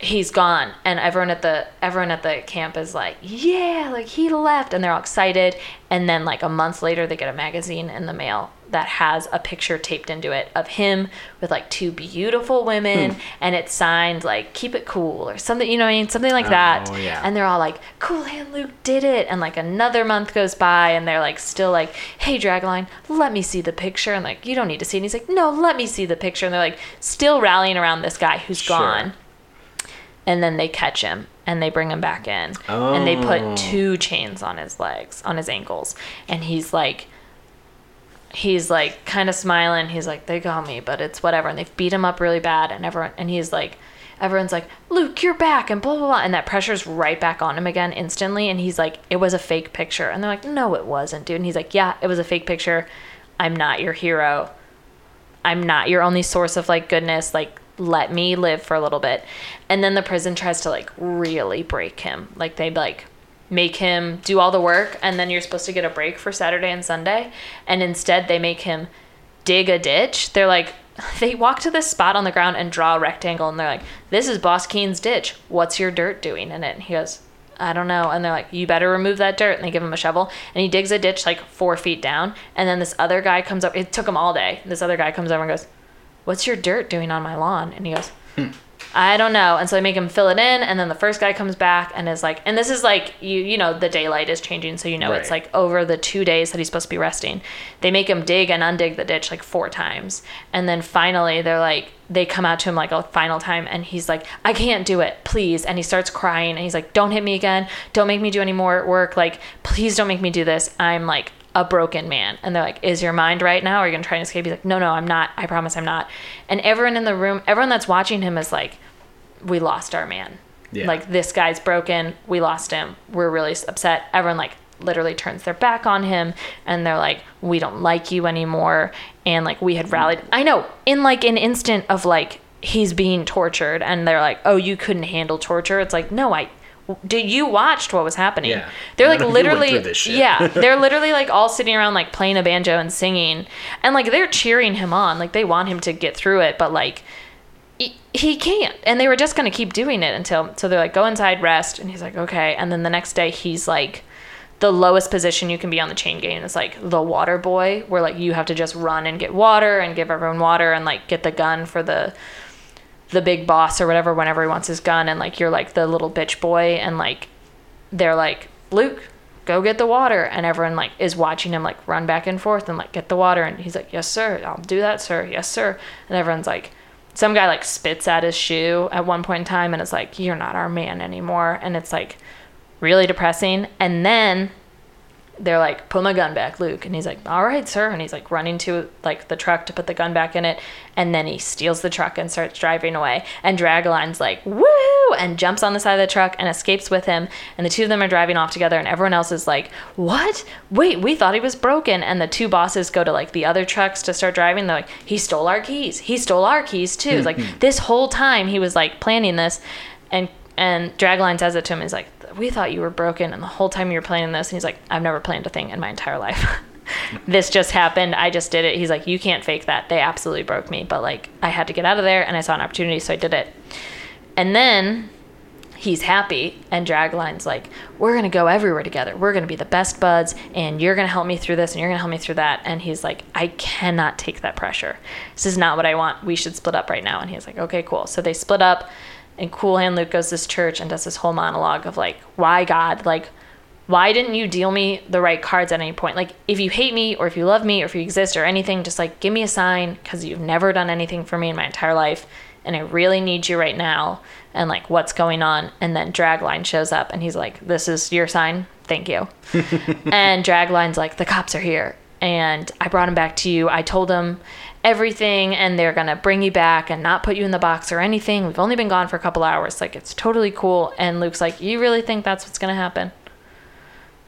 he's gone and everyone at the everyone at the camp is like yeah like he left and they're all excited and then like a month later they get a magazine in the mail that has a picture taped into it of him with like two beautiful women hmm. and it's signed like keep it cool or something you know what I mean? Something like oh, that. Oh, yeah. and they're all like cool hand Luke did it. And like another month goes by and they're like still like hey Dragline let me see the picture. And like you don't need to see it. And he's like no let me see the picture. And they're like still rallying around this guy who's Sure. gone. And then they catch him and they bring him back in. And they Oh. put two oh. chains on his legs on his ankles. And he's like he's like kind of smiling. He's like they got me but it's whatever. And they've beat him up really bad and everyone and he's like everyone's like luke you're back and blah blah blah. And that pressure's right back on him again instantly. And he's like it was a fake picture. And they're like no it wasn't dude. And he's like yeah it was a fake picture. I'm not your hero. I'm not your only source of like goodness. Like, let me live for a little bit. And then the prison tries to like really break him. Like, they like make him do all the work, and then you're supposed to get a break for Saturday and Sunday. And instead, they make him dig a ditch. They're like, they walk to this spot on the ground and draw a rectangle, and they're like, this is Boss Keen's ditch. What's your dirt doing in it? And he goes, I don't know. And they're like, you better remove that dirt. And they give him a shovel. And he digs a ditch like four feet down. And then this other guy comes up. It took him all day. This other guy comes over and goes, What's your dirt doing on my lawn? And he goes, hmm. I don't know. And so they make him fill it in. And then the first guy comes back and is like, and this is like, you you know, the daylight is changing. So you know it's like over the two days that he's supposed to be resting. They make him dig and undig the ditch like four times. And then finally they're like, they come out to him like a final time and he's like, I can't do it, please. And he starts crying and he's like, Don't hit me again. Don't make me do any more work. Like, please don't make me do this. I'm like a broken man. And they're like, Is your mind right now? Are you gonna try and escape? He's like, No, no, I'm not. I promise I'm not. And everyone in the room, everyone that's watching him is like, We lost our man. Yeah. Like this guy's broken. We lost him. We're really upset. Everyone like literally turns their back on him and they're like, We don't like you anymore. And like we had mm-hmm. rallied I know, in like an instant of like he's being tortured and they're like, Oh, you couldn't handle torture. It's like, no, I did you watched what was happening? Yeah. They're like of you went literally through this shit. Yeah. They're literally like all sitting around like playing a banjo and singing. And like they're cheering him on. Like they want him to get through it, but like he- can't. And they were just going to keep doing it until so they're like go inside rest. And he's like okay. And then the next day he's like the lowest position you can be on the chain gang is like the water boy where like you have to just run and get water and give everyone water and like get the gun for the the big boss or whatever whenever he wants his gun. And like you're like the little bitch boy. And like they're like luke go get the water. And everyone like is watching him like run back and forth and like get the water. And he's like yes sir. I'll do that sir. Yes sir. And everyone's like some guy like spits at his shoe at one point in time and it's like you're not our man anymore. And it's like really depressing. And then they're like, put my gun back, Luke. And he's like, all right, sir. And he's like running to like the truck to put the gun back in it. And then he steals the truck and starts driving away. And Dragline's like, woo! And jumps on the side of the truck and escapes with him. And the two of them are driving off together. And everyone else is like, what? Wait, we thought he was broken. And the two bosses go to like the other trucks to start driving. They're like, he stole our keys. He stole our keys too. Like mm-hmm. this whole time he was like planning this. And and Dragline says it to him. He's like, "We thought you were broken, and the whole time you were planning this." And he's like, "I've never planned a thing in my entire life. this just happened. I just did it." He's like, "You can't fake that. They absolutely broke me, but like, I had to get out of there, and I saw an opportunity, so I did it." And then he's happy, and Dragline's like, "We're gonna go everywhere together. We're gonna be the best buds, and you're gonna help me through this, and you're gonna help me through that." And he's like, "I cannot take that pressure. This is not what I want. We should split up right now." And he's like, "Okay, cool." So they split up and Cool Hand Luke goes to this church and does this whole monologue of like, why God, like, why didn't you deal me the right cards at any point? Like, if you hate me or if you love me or if you exist or anything, just like give me a sign because you've never done anything for me in my entire life and I really need you right now. And like, what's going on? And then Dragline shows up and he's like, this is your sign. thank you. and Dragline's like, the cops are here. And I brought him back to you. I told him everything, and they're going to bring you back and not put you in the box or anything. We've only been gone for a couple hours. Like, it's totally cool. And Luke's like, You really think that's what's going to happen?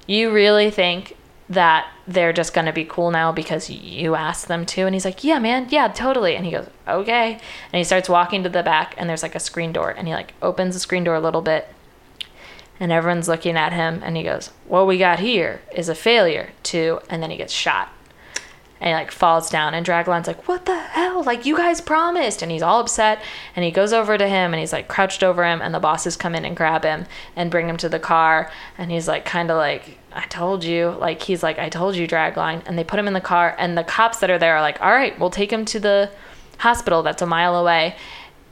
You really think that they're just going to be cool now because you asked them to? And he's like, Yeah, man. Yeah, totally. And he goes, Okay. And he starts walking to the back, and there's like a screen door. And he like opens the screen door a little bit and everyone's looking at him and he goes what we got here is a failure to and then he gets shot and he like falls down and dragline's like what the hell like you guys promised and he's all upset and he goes over to him and he's like crouched over him and the bosses come in and grab him and bring him to the car and he's like kind of like i told you like he's like i told you dragline and they put him in the car and the cops that are there are like all right we'll take him to the hospital that's a mile away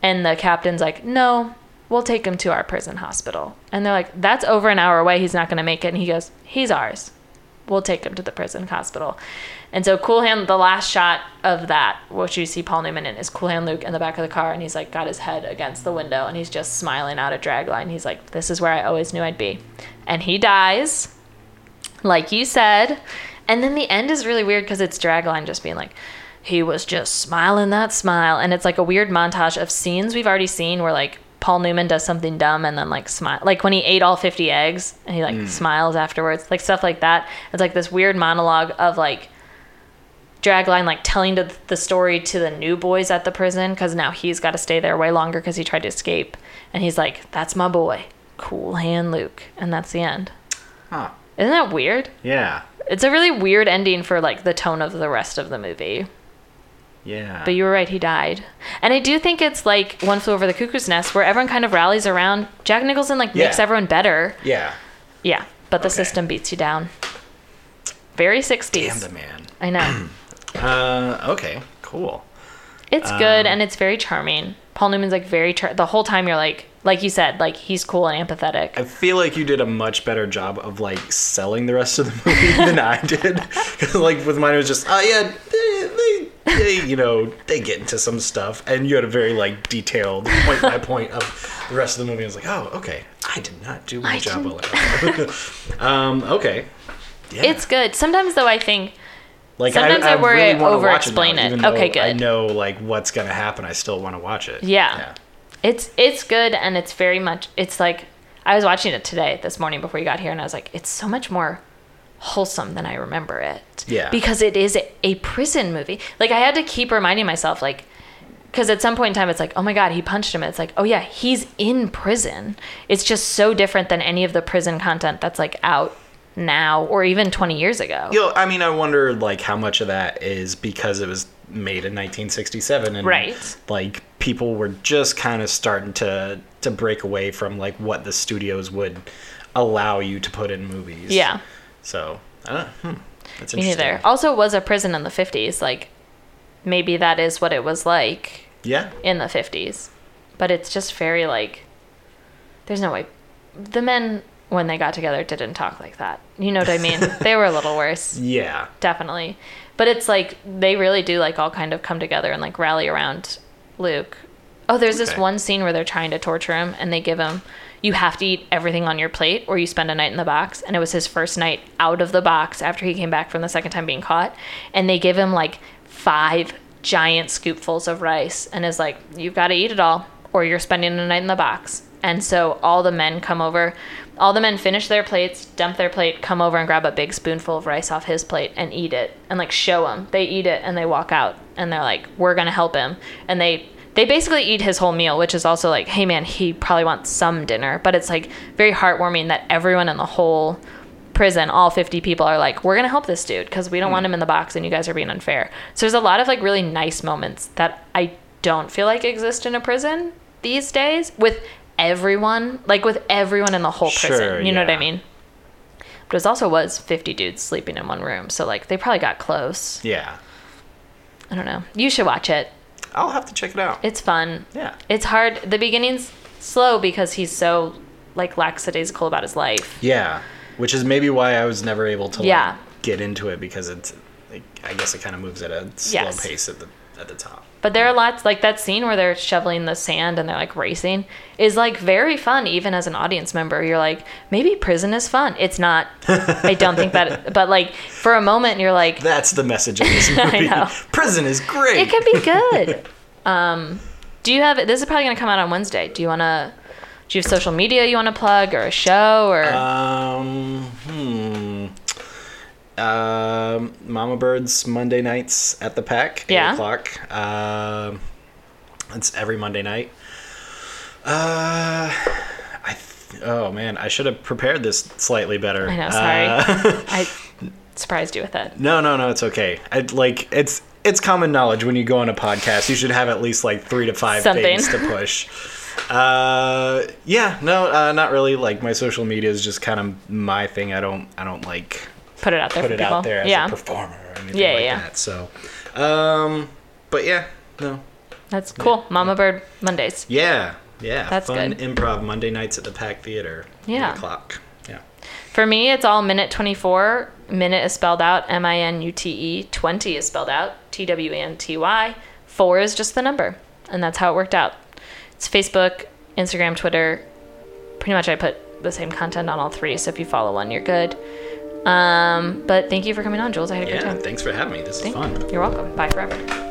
and the captain's like no we'll take him to our prison hospital. And they're like, that's over an hour away. He's not going to make it. And he goes, he's ours. We'll take him to the prison hospital. And so Cool Hand, the last shot of that, which you see Paul Newman in, is Cool Hand Luke in the back of the car. And he's like got his head against the window and he's just smiling out at Dragline. He's like, this is where I always knew I'd be. And he dies, like you said. And then the end is really weird because it's Dragline just being like, he was just smiling that smile. And it's like a weird montage of scenes we've already seen where like Paul Newman does something dumb and then like smile, like when he ate all 50 eggs and he like Mm. smiles afterwards, like stuff like that. It's like this weird monologue of like Dragline like telling the, story to the new boys at the prison because now he's got to stay there way longer because he tried to escape. And he's like, that's my boy, Cool Hand Luke. And that's the end. Huh. Isn't that weird? Yeah. It's a really weird ending for like the tone of the rest of the movie. Yeah. But you were right, he died. And I do think it's like One Flew Over the Cuckoo's Nest, where everyone kind of rallies around. Jack Nicholson like makes everyone better. yeah. Yeah, but the Okay. system beats you down. Very 60s. Damn the man. I know. Uh, okay. Cool. It's Um, good and it's very charming. Paul Newman's like very char- the whole time you're like like you said, like he's cool and empathetic. I feel like you did a much better job of like selling the rest of the movie than I did. like with mine, it was just, oh yeah, they, they, they, you know, they get into some stuff, and you had a very like detailed point by point of the rest of the movie. I was like, oh, okay, I did not do my I job well. um, okay. Yeah. It's good. Sometimes though I think like sometimes I worry I wanna watch over-explain now, it. even though Okay, I know like what's gonna happen. I still want to watch it. Yeah. It's it's good and it's very much it's like I was watching it today this morning before you got here and I was like it's so much more wholesome than I remember it. Yeah. Because it is a, a prison movie. Like I had to keep reminding myself like because at some point in time it's like oh my god he punched him it's like oh yeah he's in prison it's just so different than any of the prison content that's like out now or even 20 years ago You know, I mean, I wonder like how much of that is because it was made in 1967 and Right. like people were just kind of starting to to break away from like what the studios would allow you to put in movies. yeah So, I don't know. Hmm. That's me neither also it was a prison in the 50s like maybe that is what it was like Yeah. in the 50s. But it's just very like there's no way the men when they got together didn't talk like that. You know what I mean? they were a little worse, Yeah. definitely. But it's like they really do like all kind of come together and like rally around Luke. Oh, there's this one scene where they're trying to torture him and they give him you have to eat everything on your plate or you spend a night in the box and it was his first night out of the box after he came back from the second time being caught and they give him like five giant scoopfuls of rice and is like you've got to eat it all or you're spending a night in the box and so all the men come over all the men finish their plates dump their plate come over and grab a big spoonful of rice off his plate and eat it and like show him they eat it and they walk out and they're like we're gonna help him and they they basically eat his whole meal, which is also like, hey man, he probably wants some dinner. But it's like very heartwarming that everyone in the whole prison, all 50 people, are like, we're going to help this dude because we don't want hmm. him in the box and you guys are being unfair. So there's a lot of like really nice moments that I don't feel like exist in a prison these days with everyone, like with everyone in the whole prison. Sure, you know what I mean? But it also was 50 dudes sleeping in one room. So like they probably got close. Yeah. I don't know. You should watch it. I'll have to check it out. It's fun. Yeah. It's hard. The beginning's slow because he's so like lackadaisical about his life. Yeah. Which is maybe why I was never able to like, Yeah. get into it because it's like, I guess it kind of moves at a slow Yes. pace at the at the top. But there are lots like that scene where they're shoveling the sand and they're like racing is like very fun even as an audience member. You're like, maybe prison is fun. It's not. I don't think that but like for a moment you're like That's the message of this movie. Prison is great. it can be good. um do you have this is probably going to come out on Wednesday. Do you want to do you have social media you want to plug or a show or Um, hmm. Um, Mama Bird's Monday nights at the Pack. 8 Yeah. o'clock. Um, it's every Monday night. Uh, I. Th- oh man, I should have prepared this slightly better. I know, sorry. Uh, I surprised you with it. no, no, no, it's okay. I like it's it's common knowledge when you go on a podcast, you should have at least like three to five Something. things to push. Uh, yeah, no, uh, not really. Like my social media is just kind of my thing. I don't, I don't like Put it out there put for it people. out there as yeah. a performer or anything Yeah, like yeah. that. So, um, but yeah, no, That's cool. Mama Bird Mondays. yeah, yeah, That's fun good. improv Monday nights at the Pack Theater. Yeah. o'clock. Yeah, For me, it's all minute 24. Minute is spelled out M I N U T E. 20 is spelled out T W E N T Y. 4 is just the number. And that's how it worked out. It's Facebook, Instagram, Twitter. Pretty much I put the same content on all three. So if you follow one, you're good. Um, but thank you for coming on, Jules. I had a great yeah. time. Thanks for having me. This is fun. You're welcome. Bye forever.